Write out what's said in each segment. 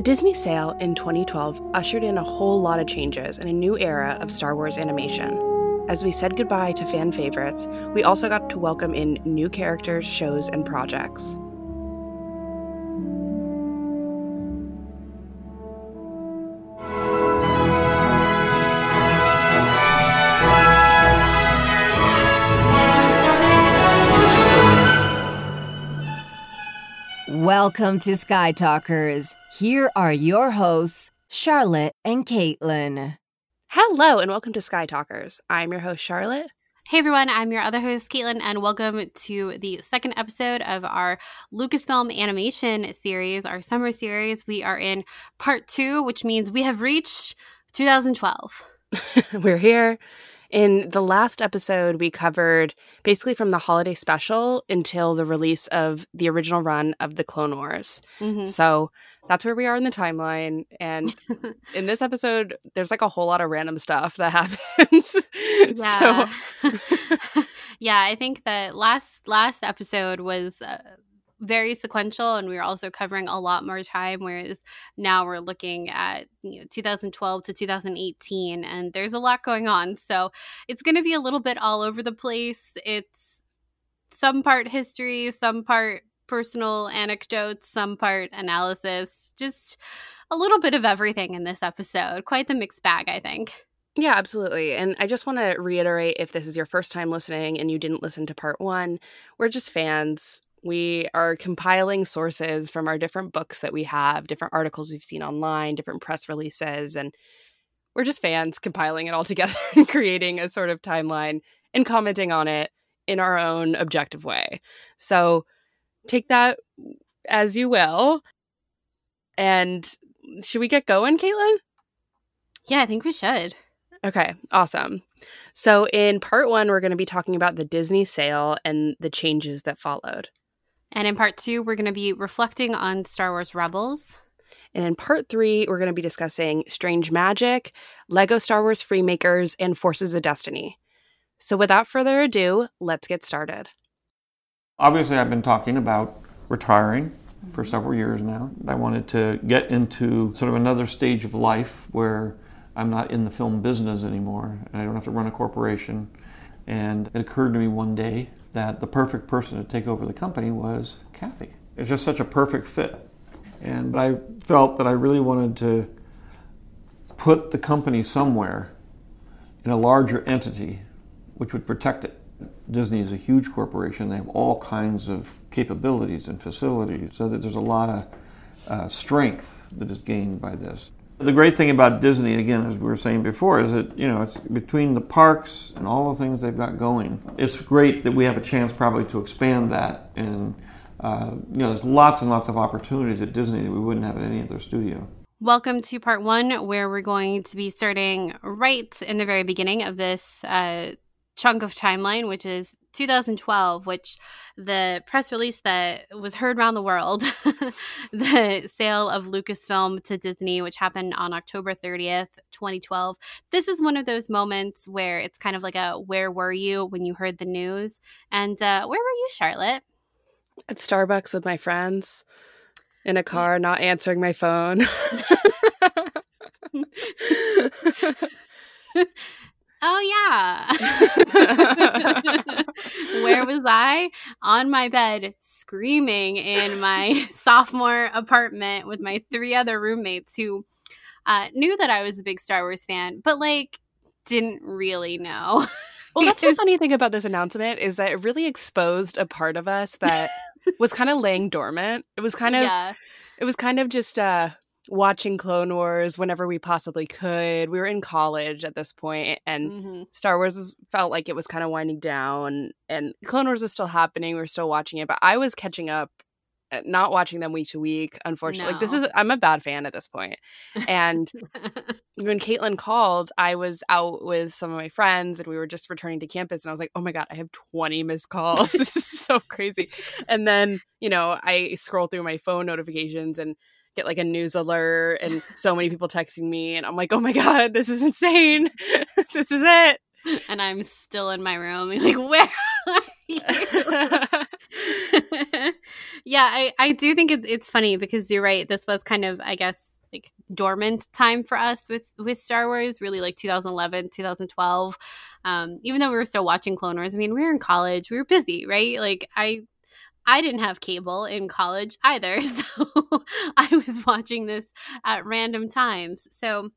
The Disney sale in 2012 ushered in a whole lot of changes and a new era of Star Wars animation. As we said goodbye to fan favorites, we also got to welcome in new characters, shows, and projects. Welcome to Sky Talkers. Here are your hosts, Charlotte and Caitlin. Hello, and welcome to Sky Talkers. I'm your host, Charlotte. Hey everyone, I'm your other host, Caitlin, and welcome to the second episode of our Lucasfilm animation series, our summer series. We are in part two, which means we have reached 2012. We're here. In the last episode, we covered basically from the holiday special until the release of the original run of the Clone Wars. Mhm. So that's where we are in the timeline. And in this episode, there's like a whole lot of random stuff that happens. Yeah. yeah, I think that last last episode was uh, very sequential, and we were also covering a lot more time. Whereas now we're looking at you know 2012 to 2018, and there's a lot going on. So it's going to be a little bit all over the place. It's some part history, some part personal anecdotes, some part analysis. Just a little bit of everything in this episode. Quite the mixed bag, I think. Yeah, absolutely. And I just want to reiterate if this is your first time listening and you didn't listen to part one, we're just fans. We are compiling sources from our different books that we have, different articles we've seen online, different press releases, and we're just fans compiling it all together and creating a sort of timeline and commenting on it in our own objective way. So take that as you will. And should we get going, Caitlin? Yeah, I think we should. Okay, awesome. So, in part one, we're going to be talking about the Disney sale and the changes that followed. And in part two, we're going to be reflecting on Star Wars Rebels. And in part three, we're going to be discussing Strange Magic, Lego Star Wars Freemakers, and Forces of Destiny. So, without further ado, let's get started. Obviously, I've been talking about retiring for mm-hmm. several years now. I wanted to get into sort of another stage of life where I'm not in the film business anymore and I don't have to run a corporation. And it occurred to me one day that the perfect person to take over the company was Kathy. It's just such a perfect fit. And I felt that I really wanted to put the company somewhere in a larger entity which would protect it. Disney is a huge corporation. They have all kinds of capabilities and facilities, so that there's a lot of uh, strength that is gained by this. The great thing about Disney, again, as we were saying before, is that you know it's between the parks and all the things they've got going. It's great that we have a chance probably to expand that, and uh, you know there's lots and lots of opportunities at Disney that we wouldn't have at any other studio. Welcome to part one, where we're going to be starting right in the very beginning of this uh, chunk of timeline, which is 2012, which the press release that was heard around the world, the sale of Lucasfilm to Disney, which happened on October 30th, 2012. This is one of those moments where it's kind of like a where were you when you heard the news? And uh, where were you, Charlotte? At Starbucks with my friends, in a car, not answering my phone. Oh yeah. Where was I? On my bed screaming in my sophomore apartment with my three other roommates who uh, knew that I was a big Star Wars fan, but like didn't really know. Well, that's the funny thing about this announcement is that it really exposed a part of us that was kind of laying dormant. It was kind of yeah. it was kind of just uh watching Clone Wars whenever we possibly could. We were in college at this point and Mhm. Star Wars felt like it was kind of winding down and Clone Wars was still happening. We were still watching it, but I was catching up uh, not watching them week to week unfortunately like this is i'm a bad fan at this point. point and when caitlin called i was out with some of my friends and we were just returning to campus and i was like oh my god i have 20 missed calls this is so crazy and then you know i scroll through my phone notifications and get like a news alert and so many people texting me and i'm like oh my god this is insane this is it and I'm still in my room. Like, where are you? yeah, I, I do think it, it's funny because you're right. This was kind of, I guess, like dormant time for us with with Star Wars, really like 2011, 2012. Um, even though we were still watching Clone Wars, I mean, we were in college, we were busy, right? Like I I didn't have cable in college either, so I was watching this at random times. So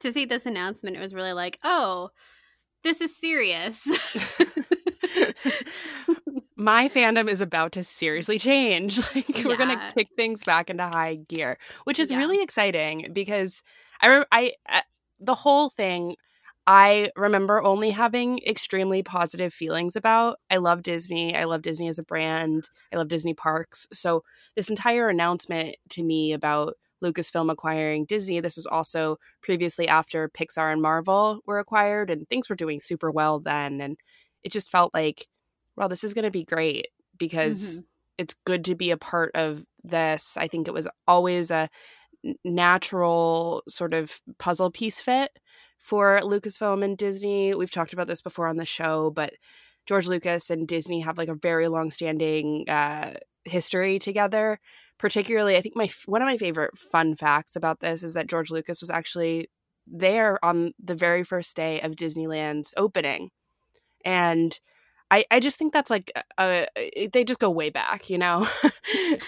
to see this announcement, it was really like, oh, this is serious. My fandom is about to seriously change. Like yeah. we're gonna kick things back into high gear, which is yeah. really exciting because I, I, I, uh, the whole thing. I remember only having extremely positive feelings about. I love Disney. I love Disney as a brand. I love Disney parks. So this entire announcement to me about Lucasfilm acquiring Disney. This was also previously after Pixar and Marvel were acquired, and things were doing super well then. And it just felt like, well, this is going to be great because mm-hmm. it's good to be a part of this. I think it was always a natural sort of puzzle piece fit for Lucasfilm and Disney. We've talked about this before on the show, but George Lucas and Disney have like a very long standing uh, history together particularly i think my one of my favorite fun facts about this is that george lucas was actually there on the very first day of disneyland's opening and I, I just think that's like uh, they just go way back, you know.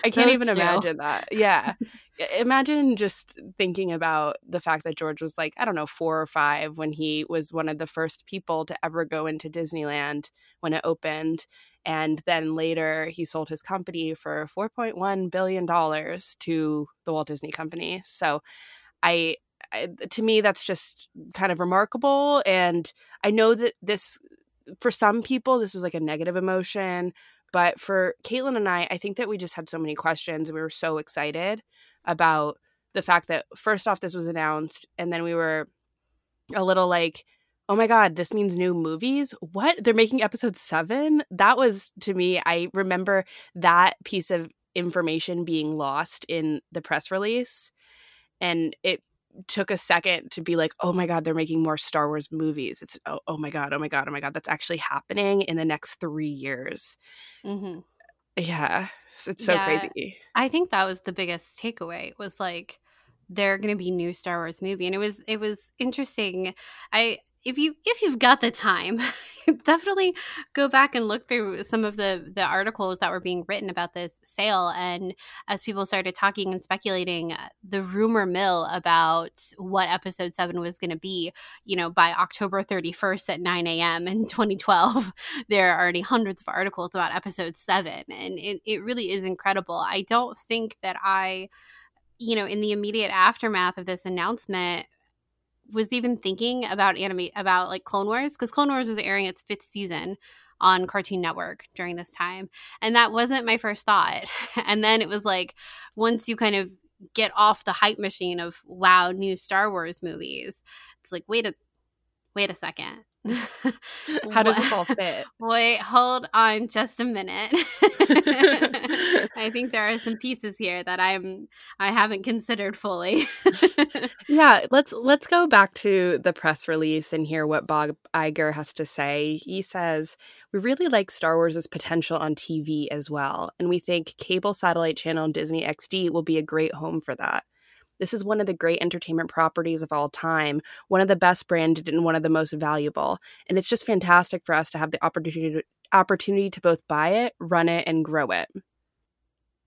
I can't even imagine that. Yeah, imagine just thinking about the fact that George was like I don't know four or five when he was one of the first people to ever go into Disneyland when it opened, and then later he sold his company for 4.1 billion dollars to the Walt Disney Company. So I, I to me that's just kind of remarkable and I know that this for some people this was like a negative emotion, but for Caitlin and I I think that we just had so many questions we were so excited about the fact that first off this was announced and then we were a little like oh my god this means new movies? What? They're making episode 7 that was to me i remember that piece of information being lost in the press release and it took a second to be like oh my god they're making more star wars movies it's oh, oh my god oh my god oh my god that's actually happening in the next three years mm-hmm. yeah it's so yeah, crazy i think that was the biggest takeaway was like they're going to be new Star Wars movie and it was it was interesting. I if you if you've got the time definitely go back and look through some of the the articles that were being written about this sale. And as people started talking and speculating uh, the rumor mill about what episode 7 was going to be you know by october 31st at 9 a.m in 2012 there are already hundreds of articles about episode 7 and it, it really is incredible. I don't think that i you know in the immediate aftermath of this announcement was even thinking about anime about like Clone Wars because Clone Wars was airing its fifth season on Cartoon Network during this time. And that wasn't my first thought. And then it was like once you kind of get off the hype machine of wow, new Star Wars movies, it's like wait a wait a second. How does this all fit? Wait, hold on just a minute. I think there are some pieces here that I'm I haven't considered fully. yeah, let's let's go back to the press release and hear what Bob Iger has to say. He says, "We really like Star Wars' potential on TV as well, and we think cable satellite channel Disney XD will be a great home for that." This is one of the great entertainment properties of all time, one of the best branded and one of the most valuable. And it's just fantastic for us to have the opportunity to, opportunity to both buy it, run it, and grow it.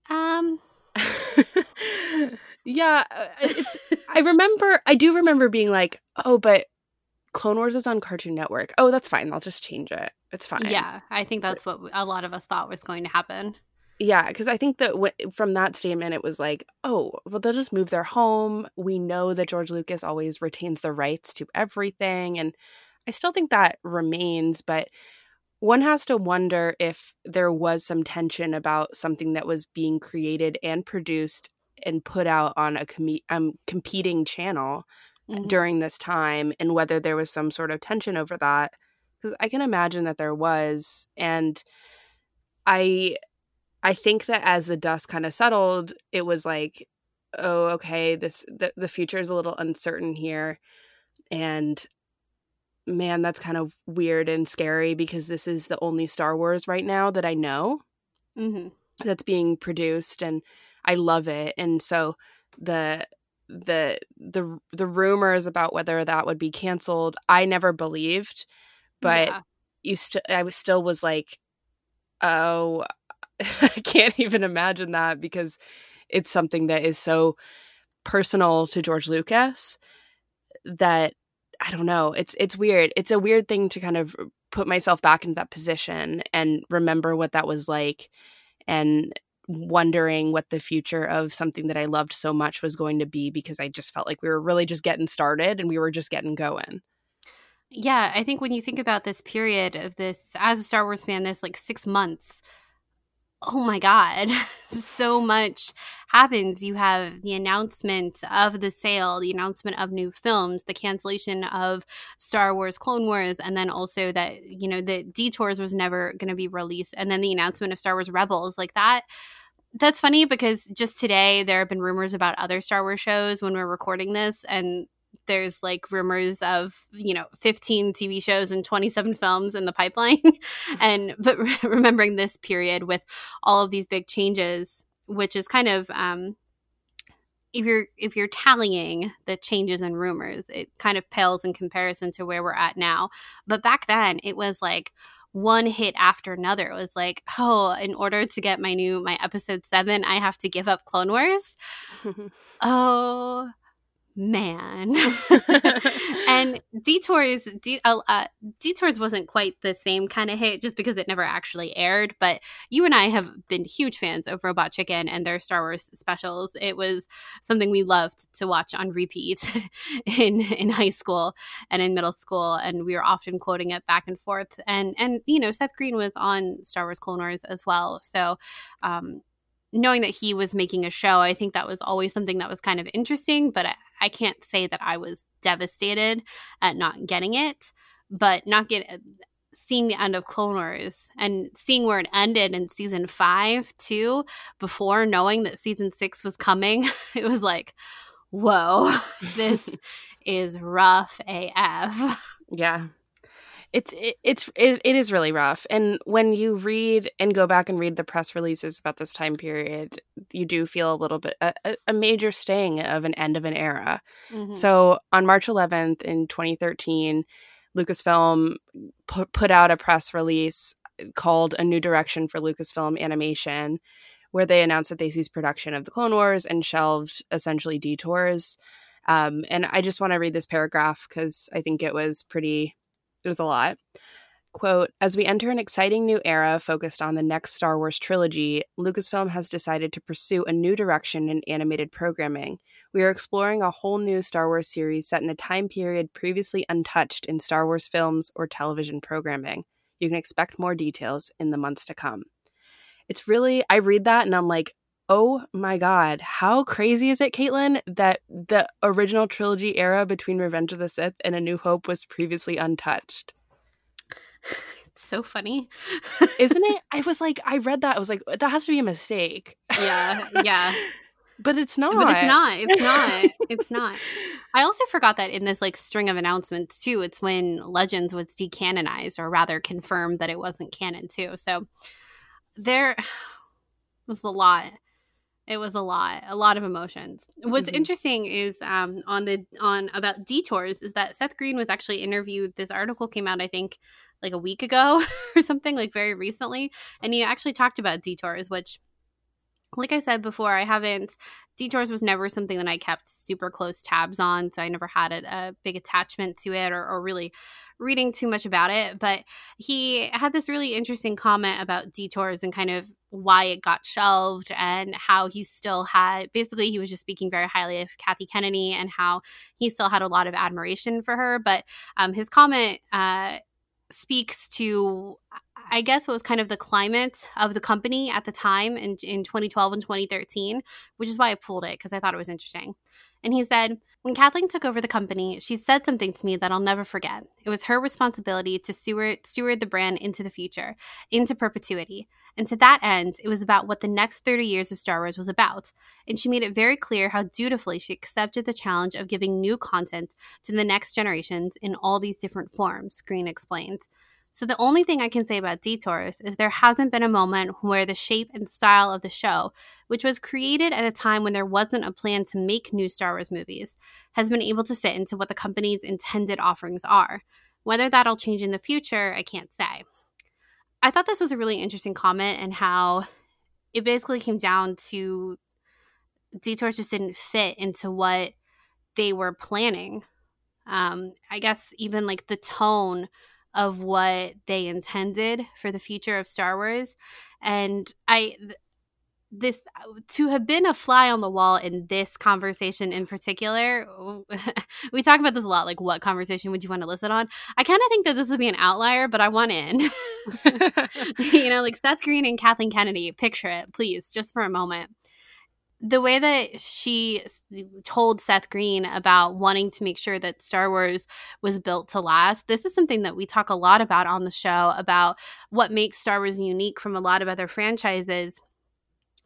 Um Yeah, uh, it's I remember I do remember being like, "Oh, but Clone Wars is on Cartoon Network. Oh, that's fine. I'll just change it. It's fine." Yeah, I think that's what a lot of us thought was going to happen. Yeah, because I think that w- from that statement, it was like, oh, well, they'll just move their home. We know that George Lucas always retains the rights to everything. And I still think that remains, but one has to wonder if there was some tension about something that was being created and produced and put out on a com- um, competing channel mm-hmm. during this time and whether there was some sort of tension over that. Because I can imagine that there was. And I I think that as the dust kind of settled, it was like, oh, okay, this the, the future is a little uncertain here. And man, that's kind of weird and scary because this is the only Star Wars right now that I know. Mm-hmm. that's being produced and I love it. And so the the the the rumors about whether that would be canceled, I never believed, but yeah. you still I was still was like oh I can't even imagine that because it's something that is so personal to George Lucas that I don't know. It's it's weird. It's a weird thing to kind of put myself back into that position and remember what that was like and wondering what the future of something that I loved so much was going to be because I just felt like we were really just getting started and we were just getting going. Yeah, I think when you think about this period of this as a Star Wars fan, this like six months oh my god. So much happens. You have the announcement of the sale the announcement of new films the cancellation of star wars clone wars and then also that you know the detours was never going to be released and then the announcement of star wars rebels. Like that that's funny because just today there have been rumors about other star wars shows when we're recording this and there's like rumors of you know 15 tv shows and 27 films in the pipeline and but re- remembering this period with all of these big changes which is kind of um if you're if you're tallying the changes and rumors it kind of pales in comparison to where we're at now but back then it was like one hit after another. It was like, oh, in order to get my new my episode seven, I have to give up Clone Wars. oh man. And detours de- uh, uh, detours wasn't quite the same kind of hit just because it never actually aired but you and i have been huge fans of robot chicken and their star wars specials. It was something we loved to watch on repeat in in high school and in middle school and we were often quoting it back and forth. And and you know seth green was on star wars clone wars as well. So um knowing that he was making a show, I think that was always something that was kind of interesting, but I, can't say that I was devastated at not getting it, but not get seeing the end of Clone Wars and seeing where it ended in season 5 too before knowing that season 6 was coming, it was like, whoa, this is rough AF. Yeah it's it, it's it, it is really rough. And when you read and go back and read the press releases about this time period you do feel a little bit a, a major sting of an end of an era. Mm-hmm. so on march 11th in 2013 lucasfilm pu- put out a press release called a new direction for lucasfilm animation where they announced that they ceased production of the clone wars and shelved essentially detours. Um, and i just want to read this paragraph because i think it was pretty it was a lot. Quote As we enter an exciting new era focused on the next Star Wars trilogy, Lucasfilm has decided to pursue a new direction in animated programming. We are exploring a whole new Star Wars series set in a time period previously untouched in Star Wars films or television programming. You can expect more details in the months to come. It's really, I read that and I'm like, oh my god, how crazy is it, Caitlin, that the original trilogy era between Revenge of the Sith and A New Hope was previously untouched? It's so funny. Isn't it? I was like, I read that. I was like, that has to be a mistake. Yeah, yeah. but it's not. But it's not. It's not. it's not. I also forgot that in this like string of announcements too, it's when Legends was decanonized or rather confirmed that it wasn't canon too. So there was a lot it was a lot a lot of emotions what's mm-hmm. interesting is um, on the on about detours is that seth green was actually interviewed this article came out i think like a week ago or something like very recently and he actually talked about detours which like I said before, I haven't. Detours was never something that I kept super close tabs on, so I never had a, a big attachment to it or, or, really reading too much about it. But he had this really interesting comment about Detours and kind of why it got shelved and how he still had basically he was just speaking very highly of Kathy Kennedy and how he still had a lot of admiration for her. But um, his comment uh, speaks to I guess what was kind of the climate of the company at the time in, in 2012 and 2013, which is why I pulled it because I thought it was interesting. And he said, When Kathleen took over the company, she said something to me that I'll never forget. It was her responsibility to steward, steward the brand into the future, into perpetuity. And to that end, it was about what the next 30 years of Star Wars was about. And she made it very clear how dutifully she accepted the challenge of giving new content to the next generations in all these different forms, Green explained. So the only thing I can say about Detours is there hasn't been a moment where the shape and style of the show, which was created at a time when there wasn't a plan to make new Star Wars movies, has been able to fit into what the company's intended offerings are. Whether that'll change in the future, I can't say. I thought this was a really interesting comment and how it basically came down to Detours just didn't fit into what they were planning. Um, I guess even like the tone of what they intended for the future of Star Wars. And I this to have been a fly on the wall in this conversation in particular we talk about this a lot like what conversation would you want to listen on i kind of think that this would be an outlier but i want in you know like seth green and kathleen kennedy picture it please just for a moment the way that she told Seth Green about wanting to make sure that Star Wars was built to last, this is something that we talk a lot about on the show about what makes Star Wars unique from a lot of other franchises,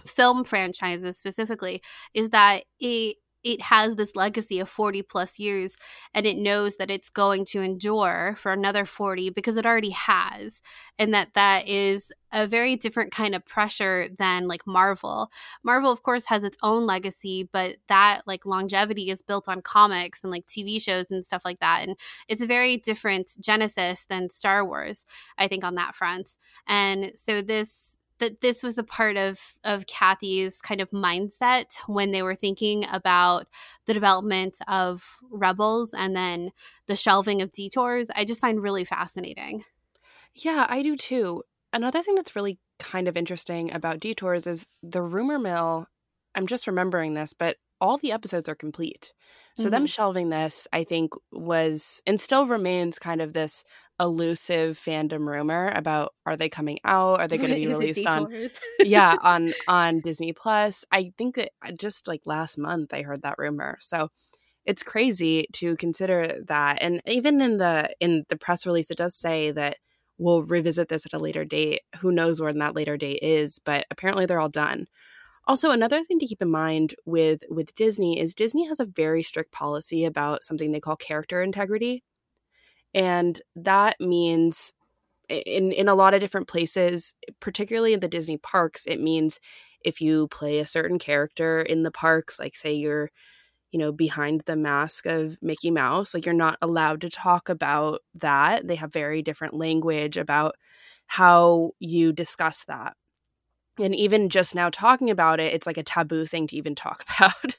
film franchises specifically, is that it it has this legacy of 40 plus years and it knows that it's going to endure for another 40 because it already has and that that is a very different kind of pressure than like marvel. Marvel of course has its own legacy but that like longevity is built on comics and like tv shows and stuff like that and it's a very different genesis than star wars i think on that front. And so this that this was a part of of Kathy's kind of mindset when they were thinking about the development of Rebels and then the shelving of Detours. I just find really fascinating. Yeah, I do too. Another thing that's really kind of interesting about Detours is the rumor mill. I'm just remembering this, but all the episodes are complete. So mm-hmm. them shelving this, I think, was and still remains kind of this elusive fandom rumor about are they coming out? Are they going to be released on? yeah, on on Disney Plus. I think that just like last month I heard that rumor. So it's crazy to consider that. And even in the in the press release, it does say that we'll revisit this at a later date. Who knows when that later date is? But apparently they're all done. Also, another thing to keep in mind with with Disney is Disney has a very strict policy about something they call character integrity. And that means in in a lot of different places, particularly in the Disney parks, it means if you play a certain character in the parks, like say you're you know behind the mask of Mickey Mouse, like you're not allowed to talk about that. They have very different language about how you discuss that and even just now talking about it it's like a taboo thing to even talk about.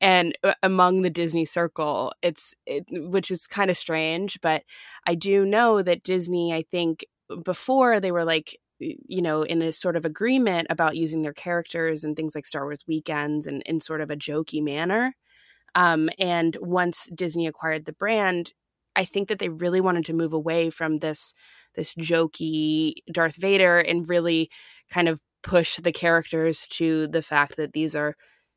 And uh, among the disney circle it's it, which is kind of strange but i do know that disney i think before they were like you know in a sort of agreement about using their characters and things like star wars weekends and in sort of a jokey manner um, and once disney acquired the brand i think that they really wanted to move away from this this jokey darth vader and really kind of push the characters to the fact that these are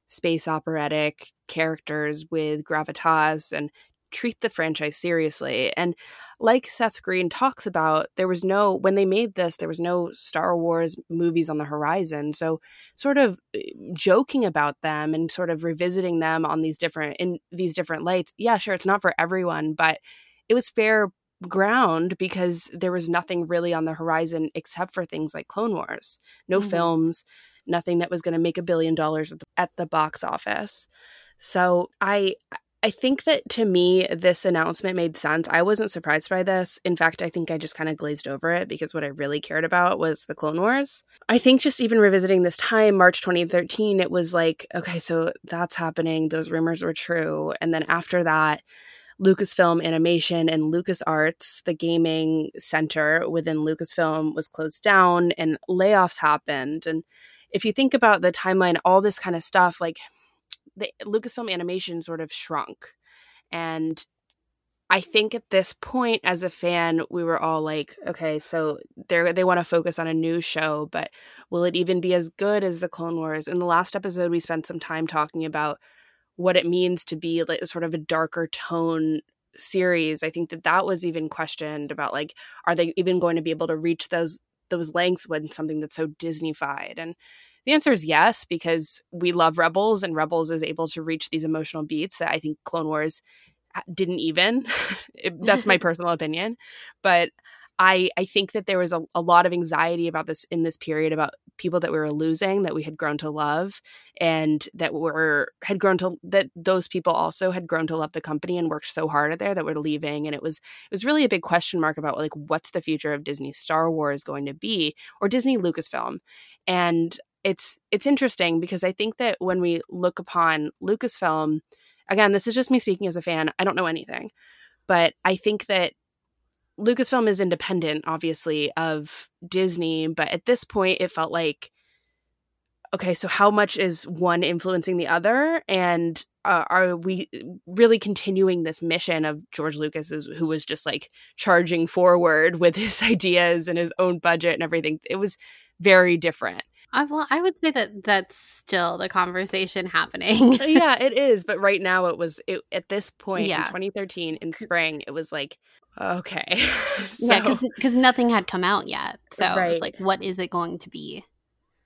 space operatic characters with gravitas and treat the franchise seriously. And like Seth Green talks about, there was no, when they made this, there was no Star Wars movies on the horizon. So, sort of eh, joking about them and sort of revisiting them on these different, in these different lights. Yeah, sure, it's not for everyone, but it was fair ground because there was nothing really on the horizon except for things like Clone Wars. No mm-hmm. films, nothing that was going to make a billion dollars at the, at the box office. So I I think that to me this announcement made sense. I wasn't surprised by this. In fact, I think I just kind of glazed over it because what I really cared about was the Clone Wars. I think just even revisiting this time, March 2013, it was like, okay, so that's happening. Those rumors were true. And then after that, Lucasfilm Animation and LucasArts, the gaming center within Lucasfilm, was closed down and layoffs happened. And if you think about the timeline, all this kind of stuff, like the Lucasfilm Animation sort of shrunk. And I think at this point, as a fan, we were all like, okay, so they they want to focus on a new show, but will it even be as good as the Clone Wars? In the last episode, we spent some time talking about what it means to be like sort of a darker tone series i think that that was even questioned about like are they even going to be able to reach those those lengths when something that's so disneyfied? And the answer is yes because we love rebels and rebels is able to reach these emotional beats that i think clone wars uh, didn't even. That's my personal opinion. But I I think that there was a, a lot of anxiety about this in this period about people that we were losing that we had grown to love and that were had grown to that those people also had grown to love the company and worked so hard at there that were leaving and it was it was really a big question mark about like what's the future of Disney? Star Wars going to be or Disney Lucasfilm? And it's it's interesting because I think that when we look upon Lucasfilm again this is just me speaking as a fan I don't know anything but I think that Lucasfilm is independent, obviously, of Disney, but at this point, it felt like, okay, so how much is one influencing the other? And uh, are we really continuing this mission of George Lucas, who was just like charging forward with his ideas and his own budget and everything? It was very different. Uh, well, I would say that that's still the conversation happening. Uh, yeah, it is. But right now, it was it, at this point yeah. in 2013 in spring. It was like, okay, so, yeah, because nothing had come out yet. So right. it's like, what is it going to be?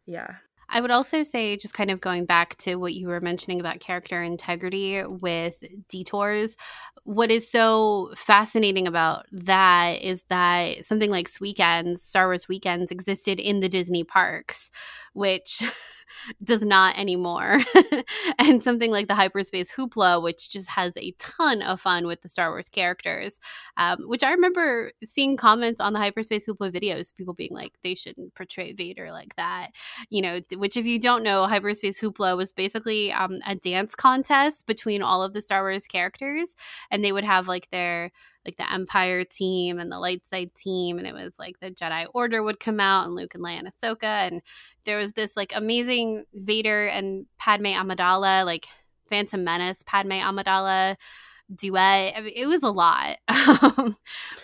Yeah. I would also say, just kind of going back to what you were mentioning about character integrity with detours, what is so fascinating about that is that something like Weekends, Star Wars Weekends, existed in the Disney parks, which does not anymore. and something like the Hyperspace Hoopla, which just has a ton of fun with the Star Wars characters, um, which I remember seeing comments on the Hyperspace Hoopla videos, people being like, they shouldn't portray Vader like that. You know, which if you don't know, Hyperspace Hoopla was basically um, a dance contest between all of the Star Wars characters. And they would have like their like the Empire team and the light side team, and it was like the Jedi Order would come out and Luke and Leia and Ahsoka, and there was this like amazing Vader and Padme Amidala, like Phantom Menace Padme Amidala duet. I mean, it was a lot, um,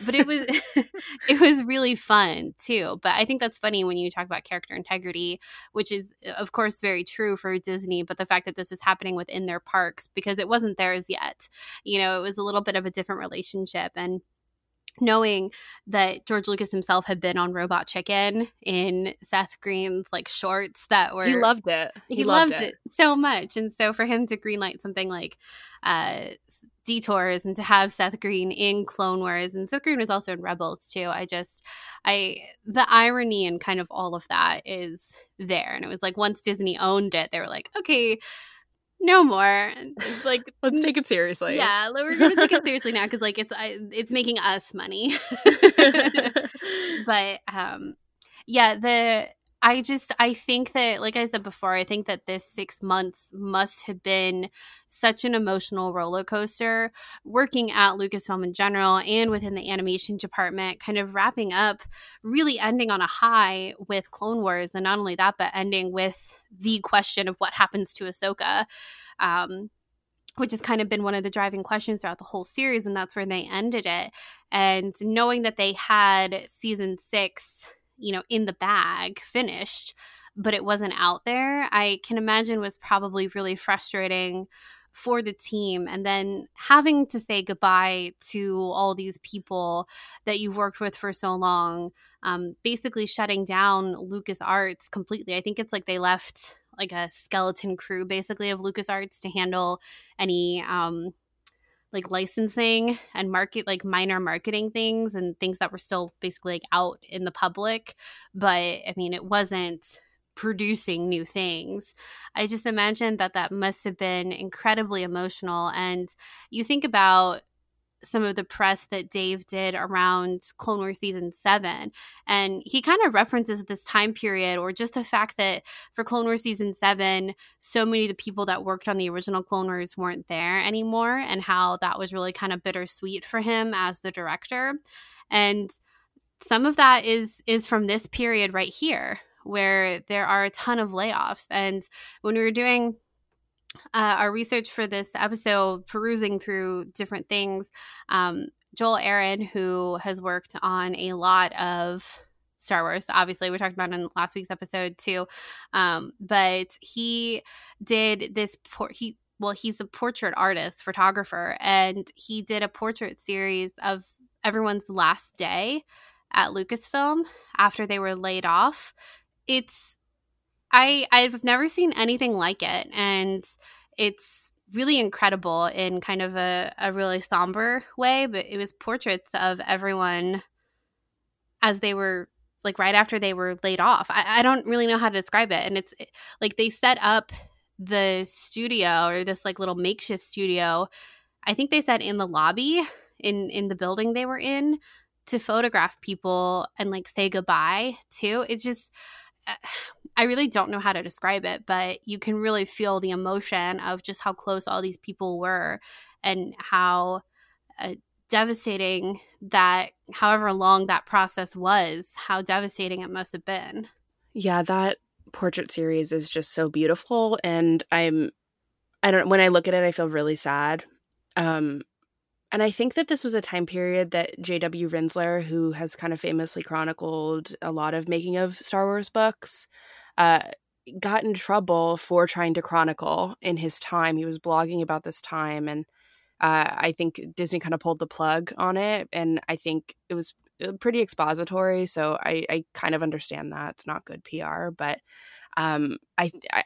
but it was it was really fun too. But I think that's funny when you talk about character integrity, which is of course very true for Disney. But the fact that this was happening within their parks because it wasn't theirs yet, you know, it was a little bit of a different relationship and knowing that George Lucas himself had been on Robot Chicken in Seth Green's like shorts that were he loved it. He, he loved, loved it. it. so much, and so for him to greenlight something like uh, Detours and to have Seth Green in Clone Wars, and Seth Green was also in Rebels too. I just, I the irony and kind of all of that is there, and it was like once Disney owned it, they were like, okay no more. Like let's take it seriously. Yeah, we're gonna take it seriously now because like it's I, it's making us money. but um, yeah, the I just I think that like I said before, I think that this six months must have been such an emotional roller coaster. Working at Lucasfilm in general and within the animation department, kind of wrapping up, really ending on a high with Clone Wars, and not only that, but ending with the question of what happens to Ahsoka. Um, which has kind of been one of the driving questions throughout the whole series, and that's where they ended it. And knowing that they had season six you know, in the bag, finished, but it wasn't out there, I can imagine was probably really frustrating for the team. And then having to say goodbye to all these people that you've worked with for so long um, basically shutting down LucasArts completely. I think it's like they left like a skeleton crew basically of LucasArts to handle any um, like licensing and market like minor marketing things and things that were still basically like out in the public but i mean it wasn't producing new things. I just imagine that that must have been incredibly emotional and you think about some of the press that Dave did around Clone Wars season seven. And he kind of references this time period or just the fact that for Clone Wars season seven, so many of the people that worked on the original Clone Wars weren't there anymore, and how that was really kind of bittersweet for him as the director. And some of that is is from this period right here where there are a ton of layoffs and when we were doing uh, our research for this episode, perusing through different things, um, Joel Aron, who has worked on a lot of Star Wars. Obviously, we talked about in last week's episode too. Um, but he did this. Por- he well, he's a portrait artist, photographer, and he did a portrait series of everyone's last day at Lucasfilm after they were laid off. It's I I've never seen anything like it, and it's really incredible in kind of a, a really somber way. But it was portraits of everyone as they were like right after they were laid off. I, I don't really know how to describe it. And it's eh, like they set up the studio or this like little makeshift studio. I think they said in the lobby in in the building they were in to photograph people and like say goodbye too. It's just eh, I really don't know how to describe it, but you can really feel the emotion of just how close all these people were and how uh, devastating that, however long that process was, how devastating it must have been. Yeah, that portrait series is just so beautiful. And I'm, I don't, when I look at it, I feel really sad. Um, and I think that this was a time period that J.W. Rinzler, who has kind of famously chronicled a lot of making of Star Wars books, uh, got in trouble for trying to chronicle in his time. He was blogging about this time, and uh, I think Disney kind of pulled the plug on it. And I think it was uh, pretty expository, so I, I kind of understand that it's not good PR. But um, I, I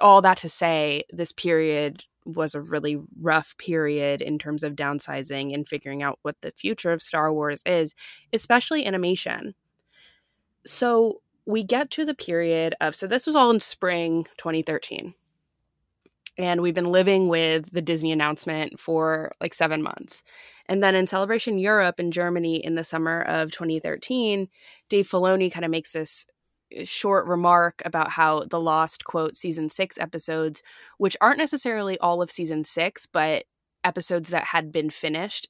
all that to say, this period was a really rough period in terms of downsizing and figuring out what the future of Star Wars is, especially animation. So we get to the period of, so this was all in spring 2013. And we've been living with the Disney announcement for like seven months. And then in Celebration Europe in Germany in the summer of 2013, Dave Filoni kind of makes this short remark about how the Lost quote season six episodes, which aren't necessarily all of season six, but episodes that had been finished.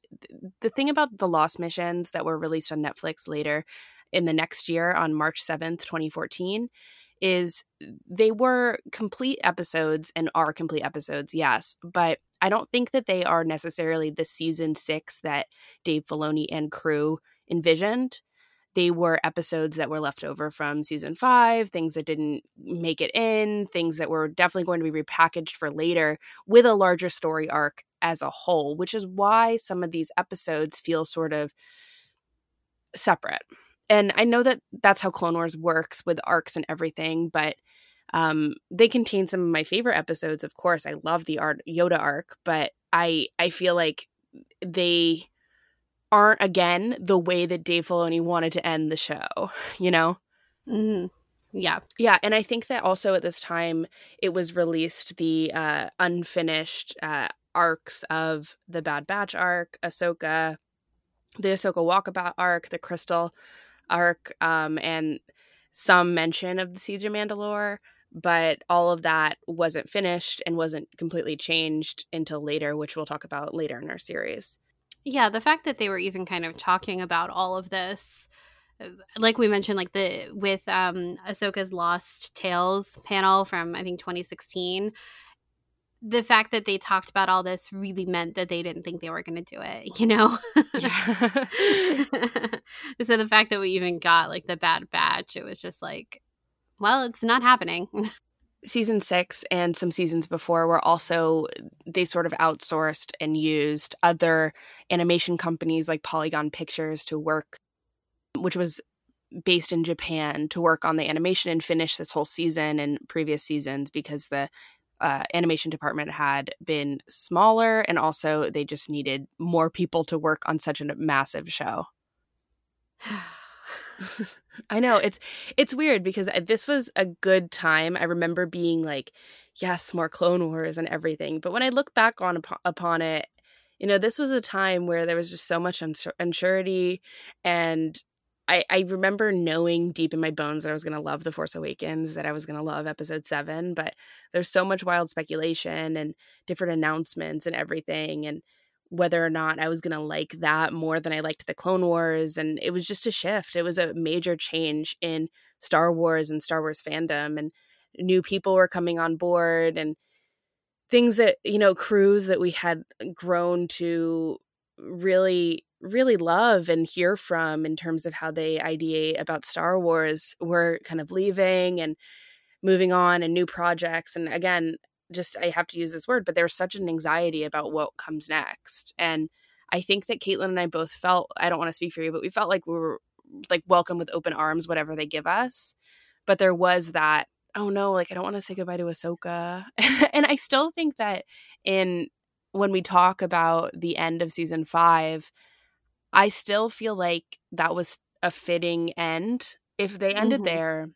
The thing about the Lost missions that were released on Netflix later in the next year on March 7th, 2014, is they were complete episodes and are complete episodes, yes, but I don't think that they are necessarily the season six that Dave Filoni and crew envisioned they were episodes that were left over from season five, things that didn't make it in, things that were definitely going to be repackaged for later with a larger story arc as a whole, which is why some of these episodes feel sort of separate. And I know that that's how Clone Wars works with arcs and everything, but um, they contain some of my favorite episodes. Of course, I love the art Yoda arc, but I I feel like they aren't again the way that Dave Filoni wanted to end the show, you know? Mm-hmm. Yeah. Yeah. And I think that also at this time it was released the uh, unfinished uh, arcs of the Bad Batch arc, Ahsoka, the Ahsoka Walkabout arc, the Crystal arc, um, and some mention of the Siege of Mandalore. But all of that wasn't finished and wasn't completely changed until later, which we'll talk about later in our series. Yeah, the fact that they were even kind of talking about all of this, uh, like we mentioned, like the with um Ahsoka's Lost Tales panel from I think 2016, the fact that they talked about all this really meant that they didn't think they were going to do it, you know? so the fact that we even got like the Bad Batch, it was just like, well, it's not happening. season six and some seasons before were also they sort of outsourced and used other animation companies like polygon pictures to work which was based in japan to work on the animation and finish this whole season and previous seasons because the uh, animation department had been smaller and also they just needed more people to work on such a massive show I know it's it's weird because uh, this was a good time. I remember being like, yes, more Clone Wars and everything. But when I look back on upon it, you know, this was a time where there was just so much unsurety, and I I remember knowing deep in my bones that I was going to love The Force Awakens, that I was going to love Episode Seven. But there's so much wild speculation and different announcements and everything, and whether or not I was going to like that more than I liked the Clone Wars. And it was just a shift. It was a major change in Star Wars and Star Wars fandom. And new people were coming on board and things that, you know, crews that we had grown to really, really love and hear from in terms of how they ideate about Star Wars were kind of leaving and moving on and new projects. And again, just I have to use this word, but there's such an anxiety about what comes next. And I think that Caitlin and I both felt I don't want to speak for you, but we felt like we were like welcome with open arms, whatever they give us. But there was that, oh no, like I don't want to say goodbye to Ahsoka. and I still think that in when we talk about the end of season five, I still feel like that was a fitting end. If they ended Mhm. there,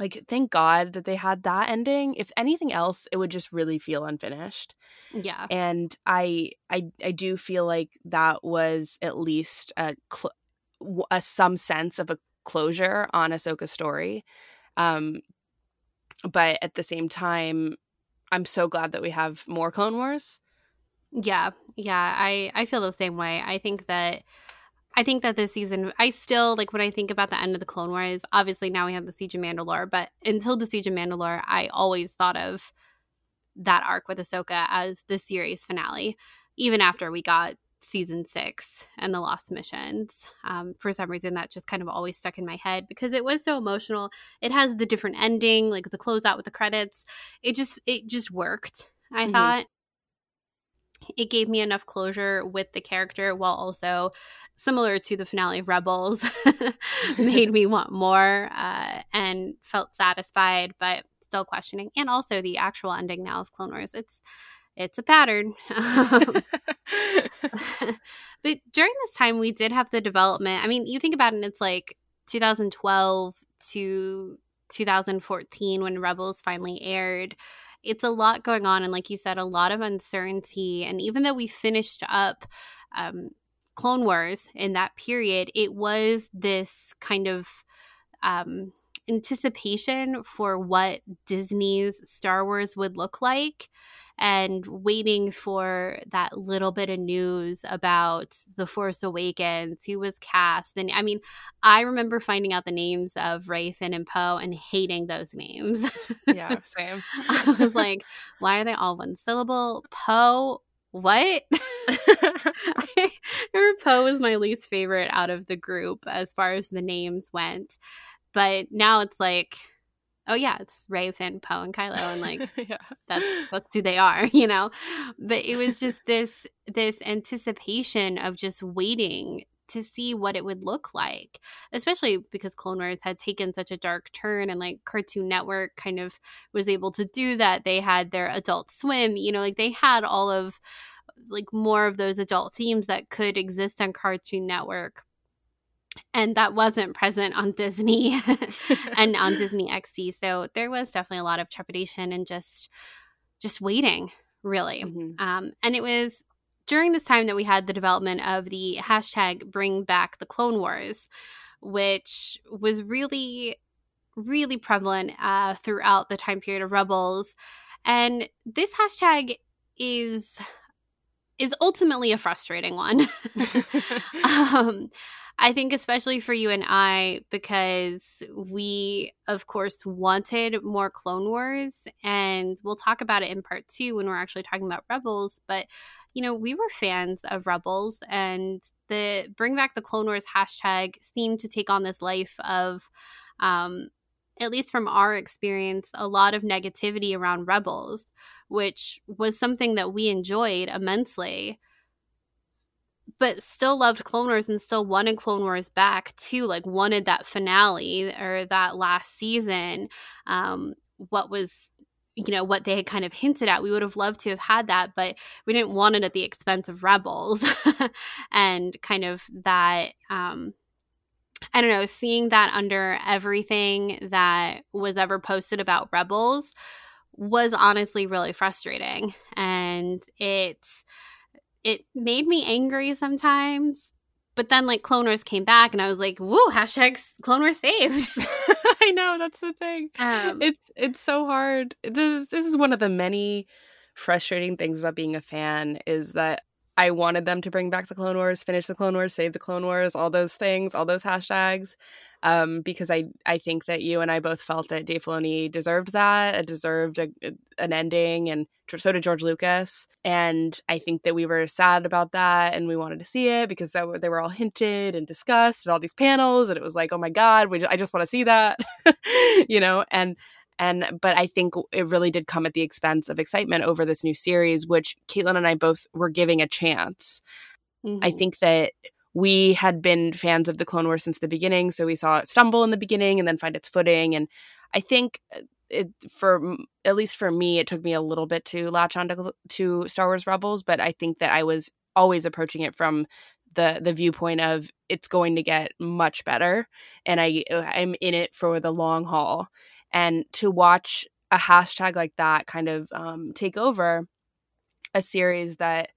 like thank God that they had that ending. If anything else, it would just really feel unfinished. Yeah. And I I I do feel like that was at least a cl- a some sense of a closure on Ahsoka's story. Um but at the same time, I'm so glad that we have more Clone Wars. Yeah, yeah, I I feel the same way. I think that I think that this season, I still like when I think about the end of the Clone Wars. Obviously, now we have the Siege of Mandalore, but until the Siege of Mandalore, I always thought of that arc with Ahsoka as the series finale. Even after we got season six and the Lost Missions, um, for some reason that just kind of always stuck in my head because it was so emotional. It has the different ending, like the closeout with the credits. It just it just worked. I Mhm. thought it gave me enough closure with the character while also similar to the finale of rebels made me want more uh, and felt satisfied but still questioning and also the actual ending now of clone wars. It's it's a pattern. Um, but during this time we did have the development. I mean you think about it and it's like 2012 to 2014 when rebels finally aired it's a lot going on and like you said a lot of uncertainty and even though we finished up um, clone wars in that period it was this kind of um, anticipation for what disney's star wars would look like and waiting for that little bit of news about the force awakens who was cast and i mean i remember finding out the names of Rey finn and poe and hating those names yeah, same. I was like, why are they all one syllable? Poe, what? I remember Poe was my least favorite out of the group as far as the names went. But now it's like, oh yeah, it's Rey, Finn, Poe, and Kylo, and like yeah. that's that's who they are, you know. But it was just this this anticipation of just waiting to see what it would look like, especially because Clone Wars had taken such a dark turn and like Cartoon Network kind of was able to do that. They had their Adult Swim, you know, like they had all of like more of those adult themes that could exist on Cartoon Network. And that wasn't present on Disney and on Disney XD. So there was definitely a lot of trepidation and just just waiting, really. Mhm. Um, and it was during this time that we had the development of the hashtag bring back the Clone Wars, which was really, really prevalent uh, throughout the time period of Rebels. And this hashtag is is ultimately a frustrating one. um, I think, especially for you and I, because we, of course, wanted more Clone Wars, and we'll talk about it in part two when we're actually talking about Rebels. But, you know, we were fans of Rebels, and the Bring Back the Clone Wars hashtag seemed to take on this life of, um, at least from our experience, a lot of negativity around Rebels, which was something that we enjoyed immensely but still loved Clone Wars and still wanted Clone Wars back too. Like wanted that finale or that last season. Um, what was you know what they had kind of hinted at. We would have loved to have had that, but we didn't want it at the expense of Rebels and kind of that. Um, I don't know, seeing that under everything that was ever posted about Rebels was honestly really frustrating, and it's it made me angry sometimes. But then like Clone Wars came back and I was like, whoa, hashtag Clone Wars saved. I know that's the thing. Um, It's it's so hard. This is, this is one of the many frustrating things about being a fan is that I wanted them to bring back the Clone Wars, finish the Clone Wars, save the Clone Wars, all those things, all those hashtags, um, because I I think that you and I both felt that Dave Filoni deserved that, it deserved a, an ending, and so did George Lucas. And I think that we were sad about that, and we wanted to see it because that they were all hinted and discussed at all these panels, and it was like, oh my god, we, I just want to see that, you know, and and but I think it really did come at the expense of excitement over this new series, which Caitlin and I both were giving a chance. I mhm. think that we had been fans of the Clone Wars since the beginning, so we saw it stumble in the beginning and then find its footing. And I think it for at least for me, it took me a little bit to latch on to, to Star Wars Rebels, but I think that I was always approaching it from the the viewpoint of it's going to get much better and I I'm in it for the long haul. And to watch a hashtag like that kind of um, take over a series that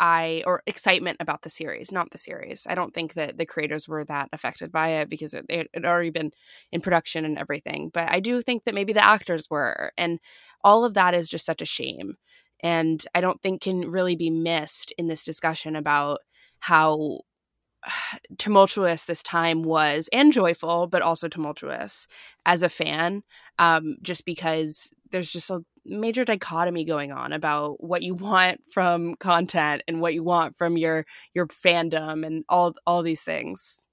I or excitement about the series, not the series. I don't think that the creators were that affected by it because it, it had already been in production and everything. But I do think that maybe the actors were, and all of that is just such a shame. And I don't think can really be missed in this discussion about how tumultuous this time was and joyful but also tumultuous as a fan um, just because there's just a major dichotomy going on about what you want from content and what you want from your your fandom and all all these things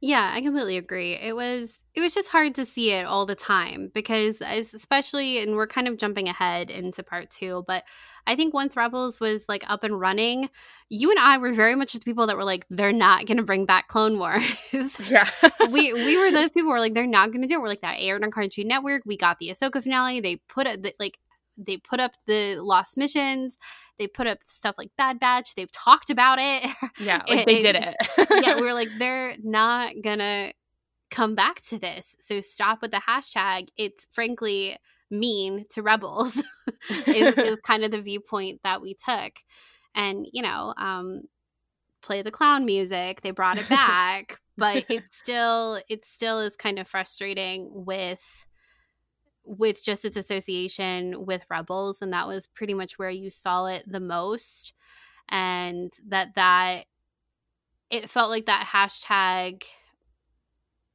yeah, I completely agree. It was it was just hard to see it all the time because especially and we're kind of jumping ahead into part 2, but I think once Rebels was like up and running, you and I were very much the people that were like they're not going to bring back Clone Wars. Yeah. we we were those people who were like they're not going to do it. We're like that aired on Cartoon Network. We got the Ahsoka finale. They put it like they put up the lost missions they put up stuff like bad batch they've talked about it. Yeah like they did it. yeah we were like they're not gonna come back to this so stop with the hashtag. It's frankly mean to rebels is, is kind of the viewpoint that we took. And you know um play the clown music they brought it back but it still it still is kind of frustrating with with just its association with rebels and that was pretty much where you saw it the most and that that it felt like that hashtag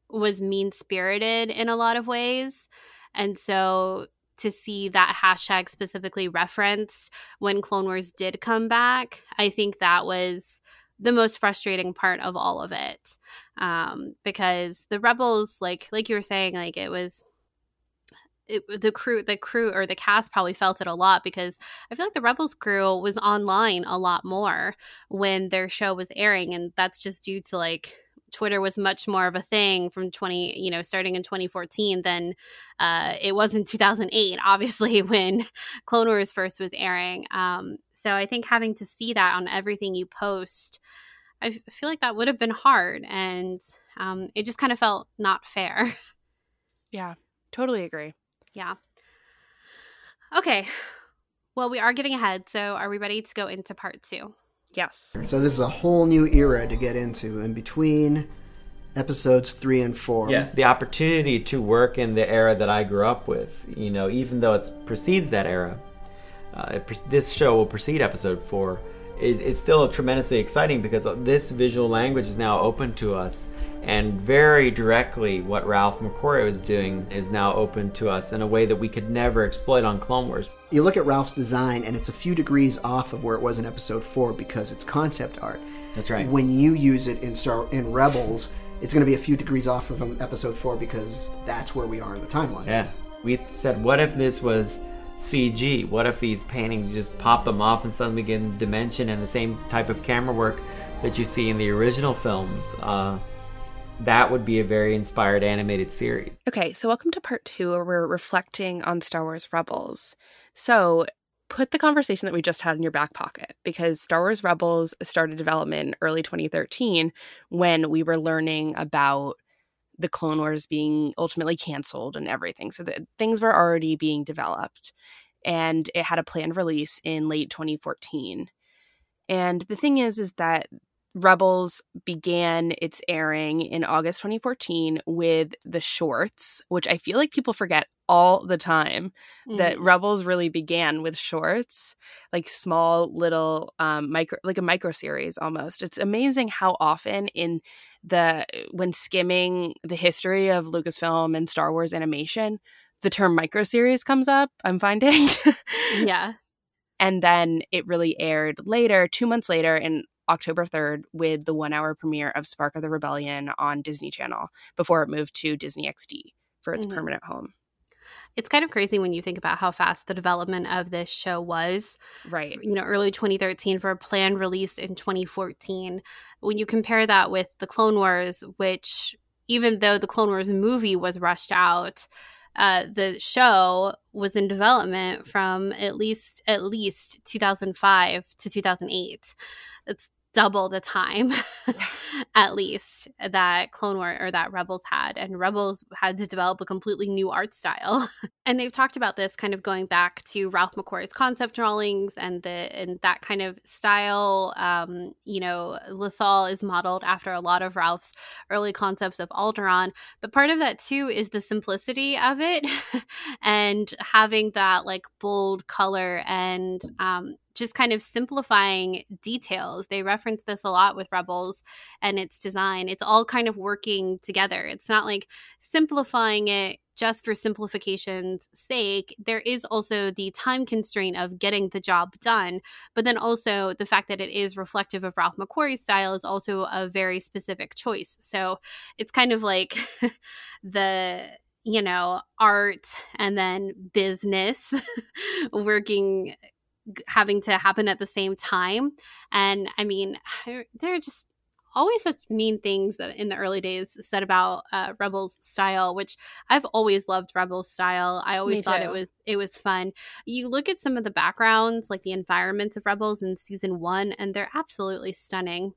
was mean spirited in a lot of ways and so to see that hashtag specifically referenced when clone wars did come back i think that was the most frustrating part of all of it um, because the rebels like like you were saying like it was it, the crew the crew or the cast probably felt it a lot because i feel like the rebels crew was online a lot more when their show was airing and that's just due to like twitter was much more of a thing from 20 you know starting in 2014 than uh, it was in 2008 obviously when clone wars first was airing um, so i think having to see that on everything you post i feel like that would have been hard and um, it just kind of felt not fair. Yeah totally agree yeah. Okay. Well, we are getting ahead, so are we ready to go into part two? Yes. So this is a whole new era to get into in between episodes three and four. Yes. The opportunity to work in the era that I grew up with, you know, even though it precedes that era, uh, it, this show will precede episode four. It, it's still tremendously exciting because this visual language is now open to us and very directly, what Ralph McQuarrie was doing is now open to us in a way that we could never exploit on Clone Wars. You look at Ralph's design, and it's a few degrees off of where it was in Episode Four because it's concept art. That's right. When you use it in Star in Rebels, it's going to be a few degrees off of Episode Four because that's where we are in the timeline. Yeah, we said, what if this was CG? What if these paintings you just pop them off and suddenly get dimension and the same type of camera work that you see in the original films? Uh, that would be a very inspired animated series. Okay, so welcome to part two where we're reflecting on Star Wars Rebels. So put the conversation that we just had in your back pocket because Star Wars Rebels started development in early 2013 when we were learning about the Clone Wars being ultimately canceled and everything. So that things were already being developed. And it had a planned release in late 2014. And the thing is, is that Rebels began its airing in August 2014 with the shorts, which I feel like people forget all the time mm. that Rebels really began with shorts, like small little um micro like a micro series almost. It's amazing how often in the when skimming the history of Lucasfilm and Star Wars animation, the term micro series comes up, I'm finding. yeah. And then it really aired later, two months later, in October 3rd with the one hour premiere of Spark of the Rebellion on Disney Channel before it moved to Disney XD for its mm-hmm. permanent home. It's kind of crazy when you think about how fast the development of this show was. Right. You know, early 2013 for a planned release in 2014. When you compare that with The Clone Wars, which even though the Clone Wars movie was rushed out, uh, the show was in development from at least at least 2005 to 2008 it's double the time at least that clone war or that rebels had and rebels had to develop a completely new art style. And they've talked about this kind of going back to ralph mcquarrie's concept drawings and the and that kind of style. Um you know Lothal is modeled after a lot of ralph's early concepts of alderaan but part of that too is the simplicity of it and having that like bold color and um just kind of simplifying details. They reference this a lot with Rebels and its design. It's all kind of working together. It's not like simplifying it just for simplification's sake. There is also the time constraint of getting the job done, but then also the fact that it is reflective of Ralph McQuarrie's style is also a very specific choice. So it's kind of like the you know, art and then business working having to happen at the same time. And I mean, there are just always such mean things that in the early days said about uh, Rebels style, which I've always loved Rebels style. I always thought it was it was fun. You look at some of the backgrounds, like the environments of Rebels in season one, and they're absolutely stunning.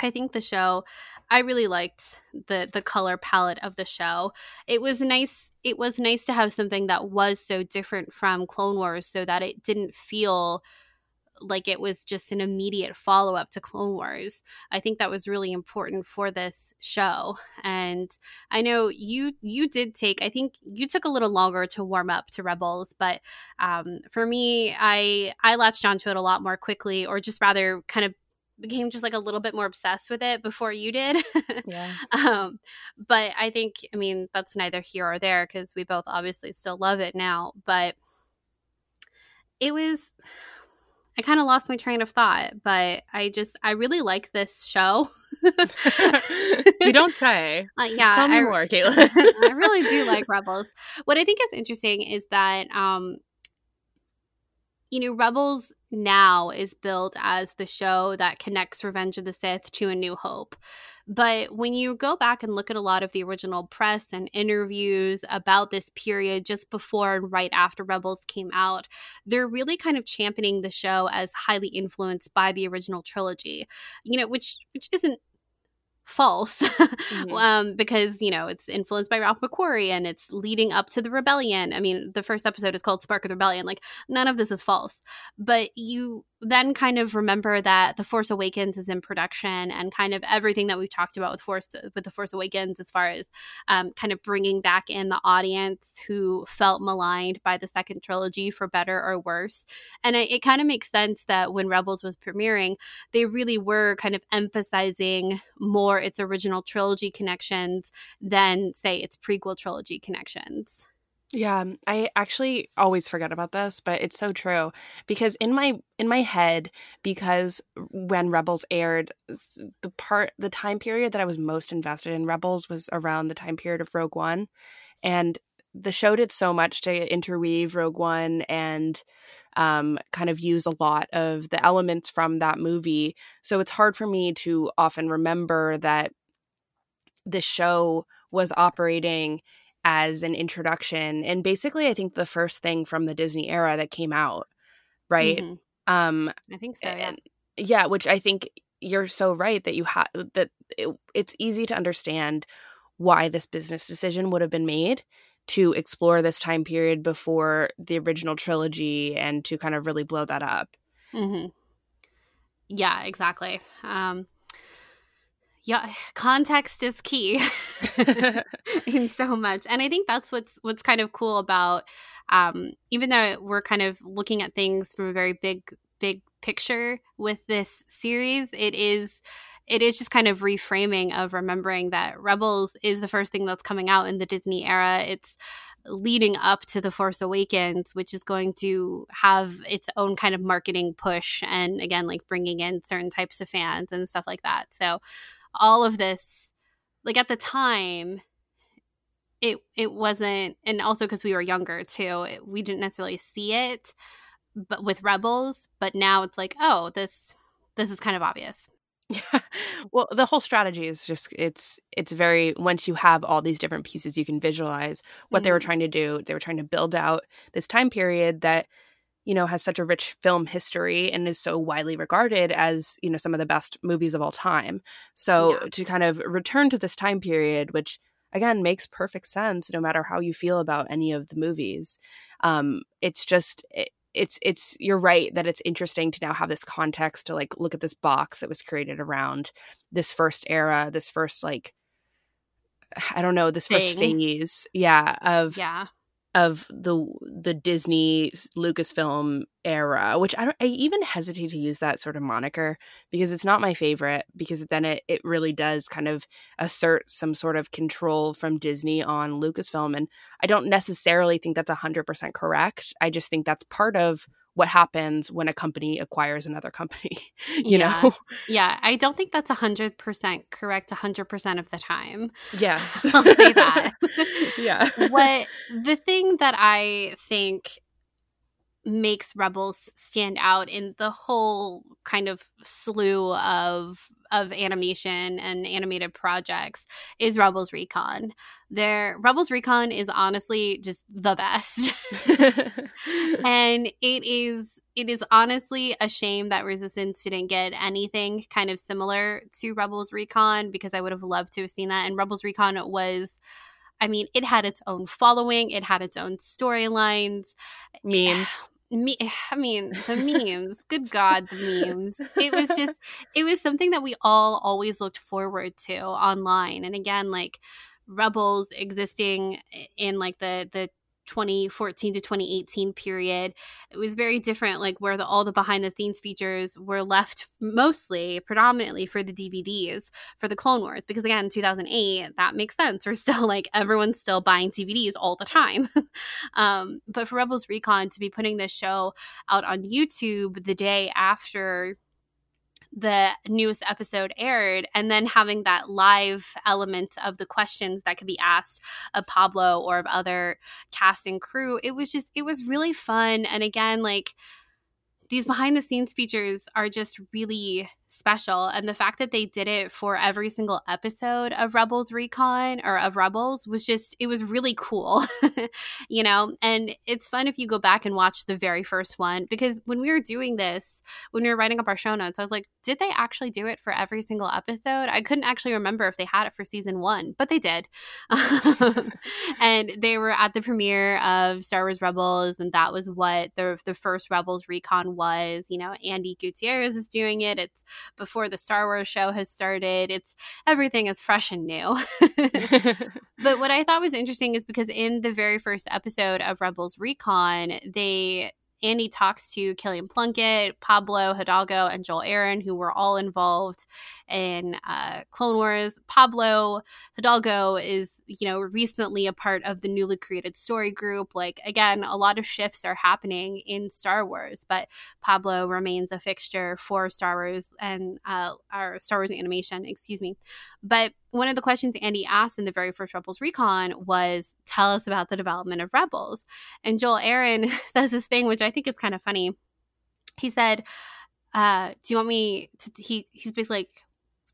I think the show I really liked the the color palette of the show. It was nice it was nice to have something that was so different from Clone Wars so that it didn't feel like it was just an immediate follow up to Clone Wars. I think that was really important for this show. And I know you you did take I think you took a little longer to warm up to Rebels, but um, for me, I I latched onto it a lot more quickly, or just rather kind of became just like a little bit more obsessed with it before you did. yeah. Um, but I think, I mean, that's neither here or there because we both obviously still love it now. But it was, I kind of lost my train of thought, but I just, I really like this show. you don't say. Uh, yeah. Tell me I, more, Caitlin. I really do like Rebels. What I think is interesting is that, um, you know, Rebels now is built as the show that connects Revenge of the Sith to A New Hope. But when you go back and look at a lot of the original press and interviews about this period just before and right after Rebels came out, they're really kind of championing the show as highly influenced by the original trilogy. You know, which which isn't false mm-hmm. um, because you know it's influenced by Ralph McQuarrie and it's leading up to the rebellion. I mean, the first episode is called Spark of the Rebellion. Like none of this is false, but you then kind of remember that the Force Awakens is in production and kind of everything that we've talked about with Force with the Force Awakens as far as um, kind of bringing back in the audience who felt maligned by the second trilogy for better or worse. And it, it kind of makes sense that when Rebels was premiering, they really were kind of emphasizing more its original trilogy connections than say its prequel trilogy connections. Yeah, um, I actually always forget about this, but it's so true because in my in my head because when Rebels aired the part the time period that I was most invested in Rebels was around the time period of Rogue One and the show did so much to interweave Rogue One and um, kind of use a lot of the elements from that movie. So it's hard for me to often remember that the show was operating as an introduction and basically I think the first thing from the Disney era that came out, right? Mm-hmm. Um I think so, yeah. And, yeah, which I think you're so right that you have that it, it's easy to understand why this business decision would have been made to explore this time period before the original trilogy and to kind of really blow that up. Mm-hmm. Yeah, exactly. Um, yeah context is key in so much and i think that's what's what's kind of cool about um even though we're kind of looking at things from a very big big picture with this series it is it is just kind of reframing of remembering that rebels is the first thing that's coming out in the disney era. It's leading up to the force awakens which is going to have its own kind of marketing push and again like bringing in certain types of fans and stuff like that. So all of this like at the time it it wasn't and also because we were younger too it, we didn't necessarily see it but with rebels but now it's like oh this this is kind of obvious yeah well the whole strategy is just it's it's very once you have all these different pieces you can visualize what mm-hmm. they were mm-hmm. trying to do they were trying to build out this time period that you know, has such a rich film history and is so widely regarded as, you know, some of the best movies of all time. So Yeah. to kind of return to this time period, which again makes perfect sense no matter how you feel about any of the movies. Um, it's just it, it's it's you're right that it's interesting to now have this context to like look at this box that was created around this first era, this first like I don't know, this first Thing. phase, yeah, of Yeah. Of the the Disney Lucasfilm era, which I don't I even hesitate to use that sort of moniker because it's not my favorite because then it it really does kind of assert some sort of control from Disney on Lucasfilm and I don't necessarily think that's 100% correct. I just think that's part of what happens when a company acquires another company, you Yeah. know. Yeah. I don't think that's 100% correct 100% of the time. Yes. I'll say that. yeah. what the thing that I think makes Rebels stand out in the whole kind of slew of of animation and animated projects is Rebels Recon. Their Rebels Recon is honestly just the best. and it is it is honestly a shame that Resistance didn't get anything kind of similar to Rebels Recon because I would have loved to have seen that. And Rebels Recon was I mean, it had its own following, it had its own storylines. Eh, memes. Me, eh, I mean, the memes. Good God, the memes. It was just, it was something that we all always looked forward to online. And again, like Rebels existing eh, in like the the 2014 to 2018 period. It was very different like where the all the behind the scenes features were left mostly predominantly for the dvds for the clone wars because again 2008 that makes sense. We're still like everyone's still buying dvds all the time. Um, but for rebels recon to be putting this show out on youtube the day after the newest episode aired and then having that live element of the questions that could be asked of Pablo or of other cast and crew it was just it was really fun. And again like these behind the scenes features are just really special and the fact that they did it for every single episode of rebels recon or of rebels was just it was really cool you know? And it's fun if you go back and watch the very first one because when we were doing this when we were writing up our show notes i was like did they actually do it for every single episode? I couldn't actually remember if they had it for season one but they did. And they were at the premiere of star wars rebels and that was what the, the first rebels recon was you know? Andi gutierrez is doing it. It's before the Star Wars show has started. It's everything is fresh and new. but what I thought was interesting is because in the very first episode of Rebels Recon, they Andi talks to Kilian Plunkett, Pablo Hidalgo, and Joel Aron, who were all involved in uh, Clone Wars. Pablo Hidalgo is, you know, recently a part of the newly created story group. Like, again, a lot of shifts are happening in Star Wars, but Pablo remains a fixture for Star Wars and uh, our Star Wars animation, excuse me. But one of the questions Andi asked in the very first Rebels Recon was, "Tell us about the development of Rebels." And Joel Aron says this thing, which I think is kind of funny. He said, uh, "Do you want me to?" He he's basically like,